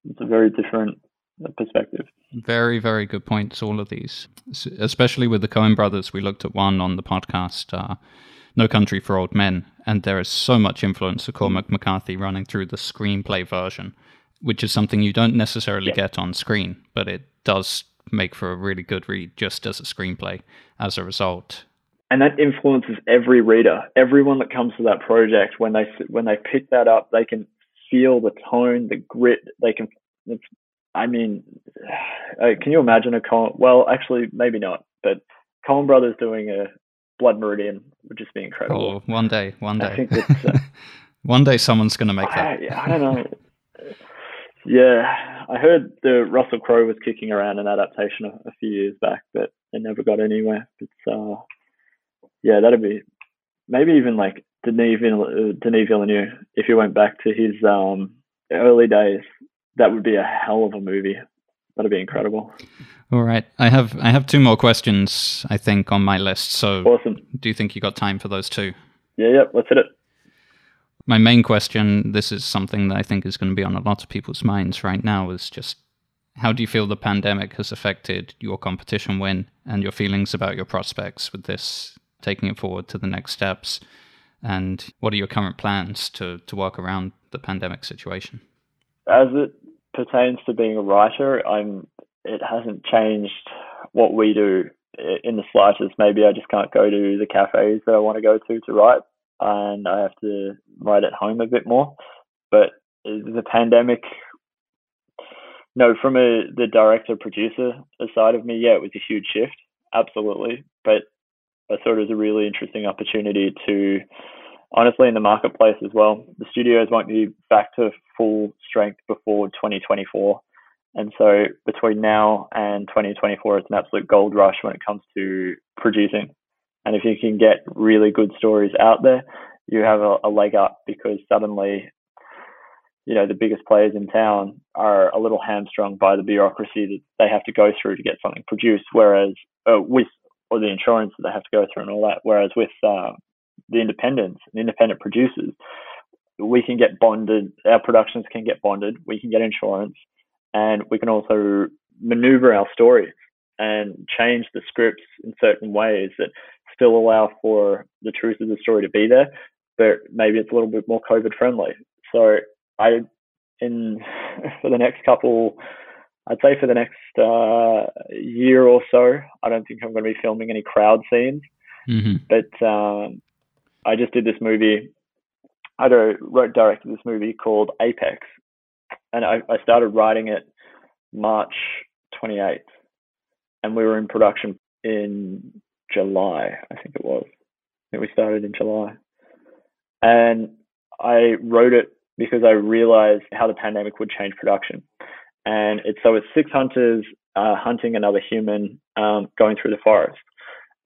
[SPEAKER 2] It's a very different perspective.
[SPEAKER 1] Very, very good points, all of these. Especially with the Coen brothers, we looked at one on the podcast, uh, No Country for Old Men, and there is so much influence of Cormac McCarthy running through the screenplay version, which is something you don't necessarily yeah. get on screen, but it does make for a really good read just as a screenplay as a result.
[SPEAKER 2] And that influences every reader. Everyone that comes to that project, when they when they pick that up, they can feel the tone, the grit. They can it's I mean, (sighs) uh, can you imagine a Coen? Well, actually, maybe not. But Coen Brothers doing a Blood Meridian would just be incredible.
[SPEAKER 1] Oh, one day, one day. I think (laughs) uh, one day someone's going to make that.
[SPEAKER 2] I, I don't know. Yeah, I heard the Russell Crowe was kicking around an adaptation a, a few years back, but it never got anywhere. But uh, yeah, that'd be maybe even like Denis, Vill- Denis Villeneuve if he went back to his um, early days. That would be a hell of a movie. That'd be incredible.
[SPEAKER 1] All right, I have I have two more questions I think on my list. So
[SPEAKER 2] awesome.
[SPEAKER 1] Do you think you got time for those two?
[SPEAKER 2] Yeah, yeah. Let's hit it.
[SPEAKER 1] My main question, this is something that I think is going to be on a lot of people's minds right now, is just how do you feel the pandemic has affected your competition win and your feelings about your prospects with this, taking it forward to the next steps? And what are your current plans to, to work around the pandemic situation?
[SPEAKER 2] As it pertains to being a writer, I'm it hasn't changed what we do in the slightest. Maybe I just can't go to the cafes that I want to go to to write, and I have to write at home a bit more. But the pandemic, no, from a the director producer side of me, yeah, it was a huge shift, absolutely. But I thought it was a really interesting opportunity to, honestly, in the marketplace as well. The studios won't be back to full strength before 2024. And so between now and 2024, it's an absolute gold rush when it comes to producing. And if you can get really good stories out there, you have a, a leg up because suddenly, you know, the biggest players in town are a little hamstrung by the bureaucracy that they have to go through to get something produced. Whereas uh, with, or the insurance that they have to go through and all that. Whereas with uh, the independents and independent producers, we can get bonded, our productions can get bonded, we can get insurance, and we can also maneuver our stories and change the scripts in certain ways that still allow for the truth of the story to be there, but maybe it's a little bit more COVID friendly. So I, in (laughs) for the next couple, I'd say for the next uh, year or so, I don't think I'm going to be filming any crowd scenes. Mm-hmm. But um, I just did this movie. I wrote directed this movie called Apex, and I, I started writing it March 28th, and we were in production in July, I think it was. I think we started in July. And I wrote it because I realized how the pandemic would change production. And it's so it's six hunters uh, hunting another human um, going through the forest.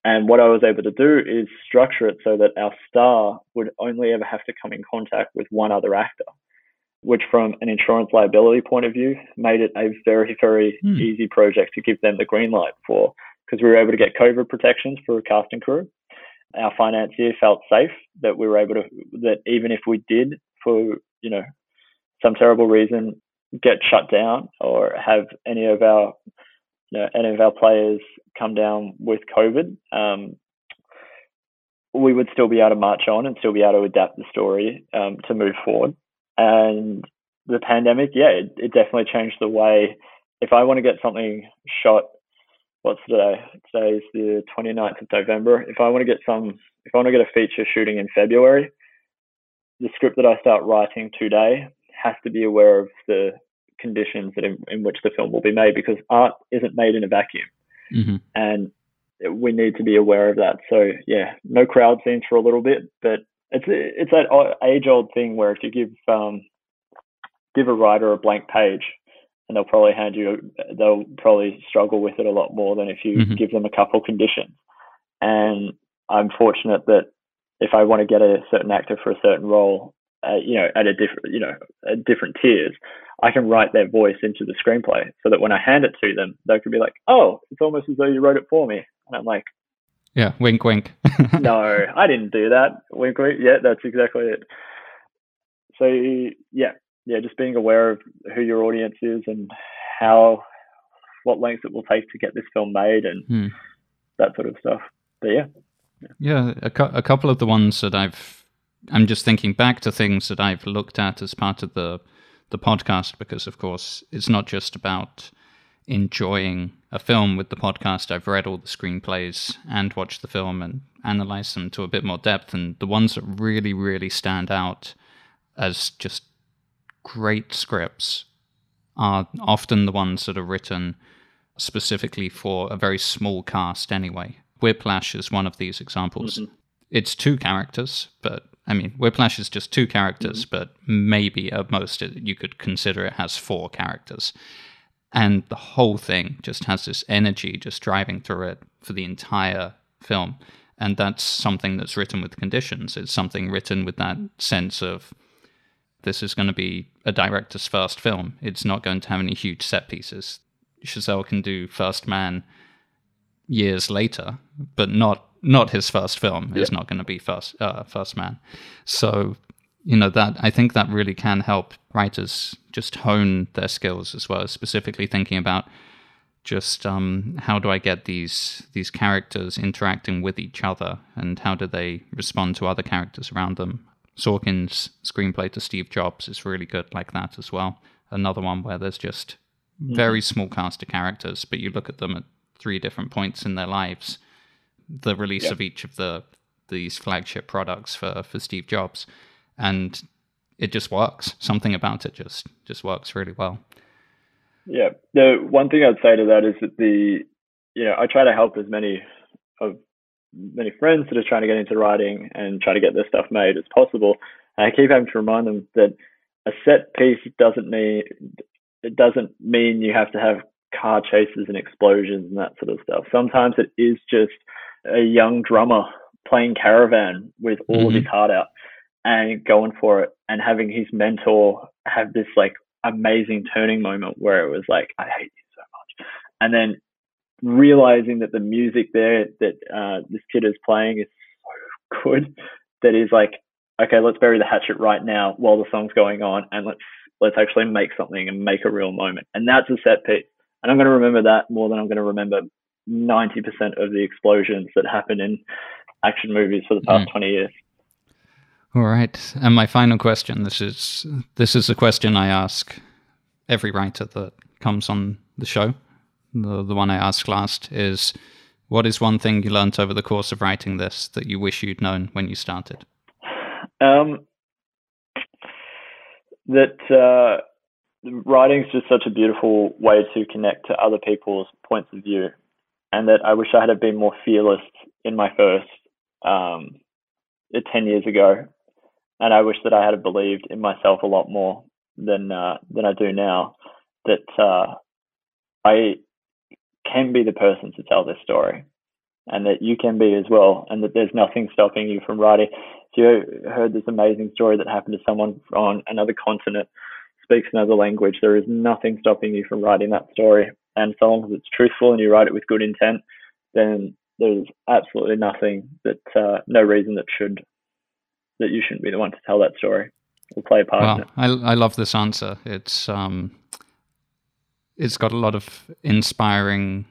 [SPEAKER 2] And what I was able to do is structure it so that our star would only ever have to come in contact with one other actor, which, from an insurance liability point of view, made it a very, very hmm. easy project to give them the green light for because we were able to get COVID protections for a casting crew. Our financier felt safe that we were able to, that even if we did, for, you know, some terrible reason, get shut down or have any of our, you know, any of our players come down with COVID, um, we would still be able to march on and still be able to adapt the story um, to move forward. And the pandemic, yeah, it, it definitely changed the way. If I want to get something shot what's today? Today is the 29th of November. If I want to get some, if I want to get a feature shooting in February, the script that I start writing today has to be aware of the conditions that in, in which the film will be made because art isn't made in a vacuum. Mm-hmm. And we need to be aware of that. So yeah, no crowd scenes for a little bit, but it's it's that age old thing where if you give um, give a writer a blank page, and they'll probably hand you they'll probably struggle with it a lot more than if you mm-hmm. give them a couple conditions and i'm fortunate that if i want to get a certain actor for a certain role uh, you know at a different you know at different tiers i can write their voice into the screenplay so that when i hand it to them they can be like oh it's almost as though you wrote it for me. And i'm like
[SPEAKER 1] yeah wink wink. (laughs)
[SPEAKER 2] No i didn't do that. Wink wink. Yeah that's exactly it. So yeah yeah, just being aware of who your audience is and how what lengths it will take to get this film made and hmm. that sort of stuff. But yeah,
[SPEAKER 1] yeah, yeah a, cu- a couple of the ones that I've I'm just thinking back to things that I've looked at as part of the the podcast because of course it's not just about enjoying a film with the podcast. I've read all the screenplays and watched the film and analyzed them to a bit more depth and the ones that really really stand out as just great scripts are often the ones that are written specifically for a very small cast anyway. Whiplash is one of these examples. Mm-hmm. It's two characters, but I mean, Whiplash is just two characters, mm-hmm. but maybe at most it, you could consider it has four characters. And the whole thing just has this energy just driving through it for the entire film. And that's something that's written with conditions. It's something written with that sense of this is going to be a director's first film. It's not going to have any huge set pieces. Chazelle can do First Man years later, but not not his first film. Yeah. It's not going to be First uh, First Man. So you know that I think that really can help writers just hone their skills as well, specifically thinking about just um, how do I get these these characters interacting with each other, and how do they respond to other characters around them. Sorkin's screenplay to Steve Jobs is really good like that as well. Another one where there's just mm-hmm. very small cast of characters, but you look at them at three different points in their lives. The release yep. of each of the these flagship products for for Steve Jobs, and it just works. Something about it just just works really well.
[SPEAKER 2] Yeah, the one thing I'd say to that is that the you know I try to help as many of many friends that are trying to get into writing and try to get their stuff made as possible. And I keep having to remind them that a set piece doesn't mean it doesn't mean you have to have car chases and explosions and that sort of stuff. Sometimes it is just a young drummer playing caravan with all mm-hmm. of his heart out and going for it and having his mentor have this like amazing turning moment where it was like, I hate you so much. And then realizing that the music there that uh, this kid is playing is so (laughs) good that is like, okay, let's bury the hatchet right now while the song's going on and let's let's actually make something and make a real moment. And that's a set piece. And I'm going to remember that more than I'm going to remember 90% of the explosions that happen in action movies for the past mm. 20 years.
[SPEAKER 1] All right. And my final question, this is this is a question I ask every writer that comes on the show. The the one I asked last is what is one thing you learned over the course of writing this that you wish you'd known when you started?
[SPEAKER 2] Um, that uh, writing is just such a beautiful way to connect to other people's points of view, and that I wish I had been more fearless in my first um, ten years ago, and I wish that I had believed in myself a lot more than uh, than I do now. That uh, I can be the person to tell this story, and that you can be as well, and that there's nothing stopping you from writing. If you heard this amazing story that happened to someone on another continent, speaks another language, there is nothing stopping you from writing that story. And so long as it's truthful and you write it with good intent, then there's absolutely nothing that uh, no reason that should that you shouldn't be the one to tell that story or play a part well, in it.
[SPEAKER 1] I I love this answer. It's um it's got a lot of inspiring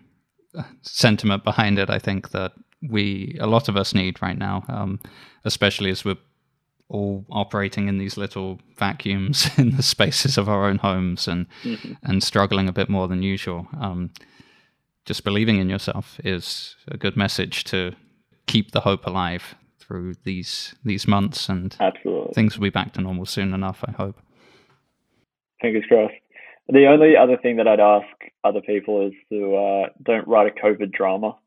[SPEAKER 1] uh, sentiment behind it. I think that we a lot of us need right now, um, especially as we're all operating in these little vacuums (laughs) in the spaces of our own homes and mm-hmm. and struggling a bit more than usual. Um, just believing in yourself is a good message to keep the hope alive through these these months, and
[SPEAKER 2] Absolutely.
[SPEAKER 1] things will be back to normal soon enough. I hope.
[SPEAKER 2] Fingers crossed. The only other thing that I'd ask other people is to uh, don't write a COVID drama,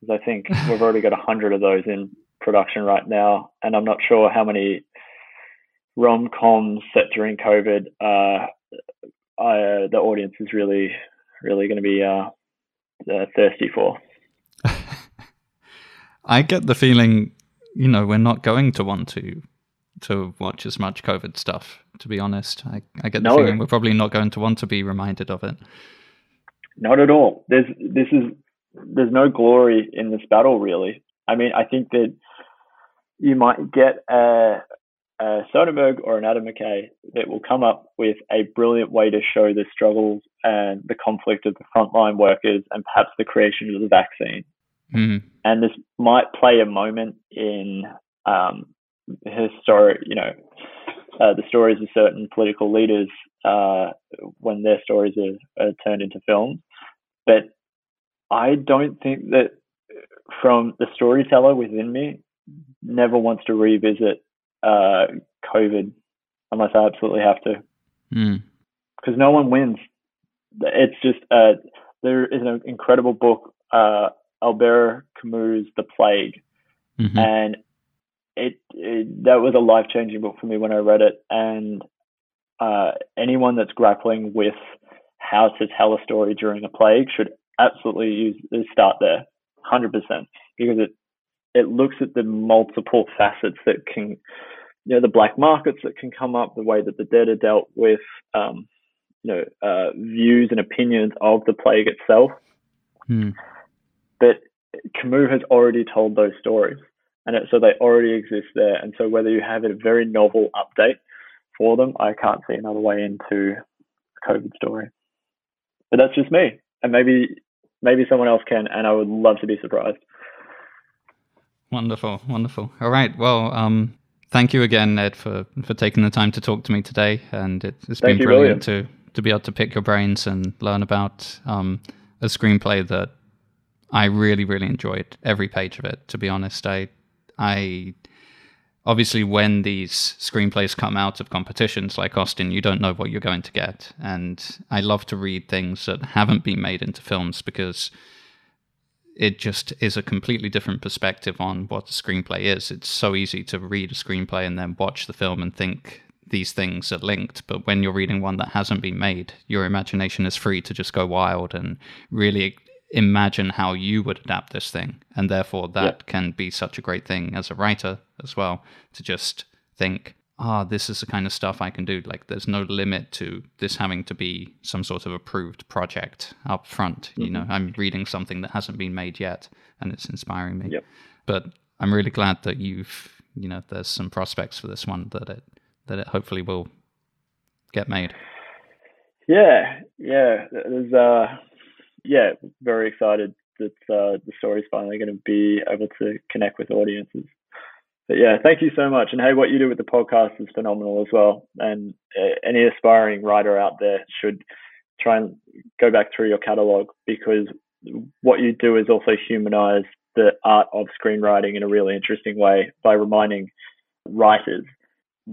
[SPEAKER 2] because I think we've already got a hundred of those in production right now, and I'm not sure how many rom coms set during COVID uh, I, the audience is really, really going to be uh, uh, thirsty for. (laughs)
[SPEAKER 1] I get the feeling, you know, we're not going to want to to watch as much COVID stuff. To be honest, I, I get the no. feeling we're probably not going to want to be reminded of it.
[SPEAKER 2] Not at all. There's this is there's no glory in this battle really. I mean, I think that you might get a, a Soderbergh or an Adam McKay that will come up with a brilliant way to show the struggles and the conflict of the frontline workers and perhaps the creation of the vaccine.
[SPEAKER 1] Mm.
[SPEAKER 2] And this might play a moment in um, historic, you know, uh, the stories of certain political leaders uh, when their stories are, are turned into films. But I don't think that from the storyteller within me never wants to revisit uh, COVID unless I absolutely have to.
[SPEAKER 1] Because
[SPEAKER 2] mm. no one wins. It's just uh, there is an incredible book, uh, Albert Camus' The Plague,
[SPEAKER 1] mm-hmm.
[SPEAKER 2] and it, it that was a life changing book for me when I read it, and uh, anyone that's grappling with how to tell a story during a plague should absolutely use start there, hundred percent, because it it looks at the multiple facets that can, you know, the black markets that can come up, the way that the dead are dealt with, um, you know, uh, views and opinions of the plague itself.
[SPEAKER 1] Hmm.
[SPEAKER 2] But Camus has already told those stories, and it, so they already exist there. And so whether you have a very novel update for them, I can't see another way into a COVID story. But that's just me, and maybe maybe someone else can, and I would love to be surprised.
[SPEAKER 1] Wonderful, wonderful. All right, well, um, thank you again, Ed, for for taking the time to talk to me today, and it, has been brilliant to to be able to pick your brains and learn about um, a screenplay that I really, really enjoyed every page of it. To be honest, I, I obviously when these screenplays come out of competitions like Austin, you don't know what you're going to get, and I love to read things that haven't been made into films because it just is a completely different perspective on what a screenplay is. It's so easy to read a screenplay and then watch the film and think these things are linked. But when you're reading one that hasn't been made, your imagination is free to just go wild and really imagine how you would adapt this thing. And therefore, that can be such a great thing as a writer as well to just think, ah, this is the kind of stuff I can do. Like there's no limit to this having to be some sort of approved project up front. Mm-hmm. You know, I'm reading something that hasn't been made yet and it's inspiring me.
[SPEAKER 2] Yep.
[SPEAKER 1] But I'm really glad that you've, you know, there's some prospects for this one that it that it hopefully will get made.
[SPEAKER 2] Yeah, yeah. There's uh yeah, very excited that uh, the story's finally going to be able to connect with audiences but yeah, thank you so much. And hey, what you do with the podcast is phenomenal as well. And uh, any aspiring writer out there should try and go back through your catalog because what you do is also humanize the art of screenwriting in a really interesting way by reminding writers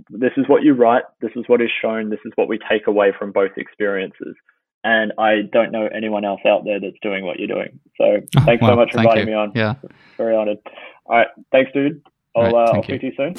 [SPEAKER 2] this is what you write, this is what is shown, this is what we take away from both experiences. And I don't know anyone else out there that's doing what you're doing. So thanks well, so much for inviting you. me on.
[SPEAKER 1] Yeah.
[SPEAKER 2] Very honored. All right. Thanks, dude. I'll, See uh, I'll speak to you soon.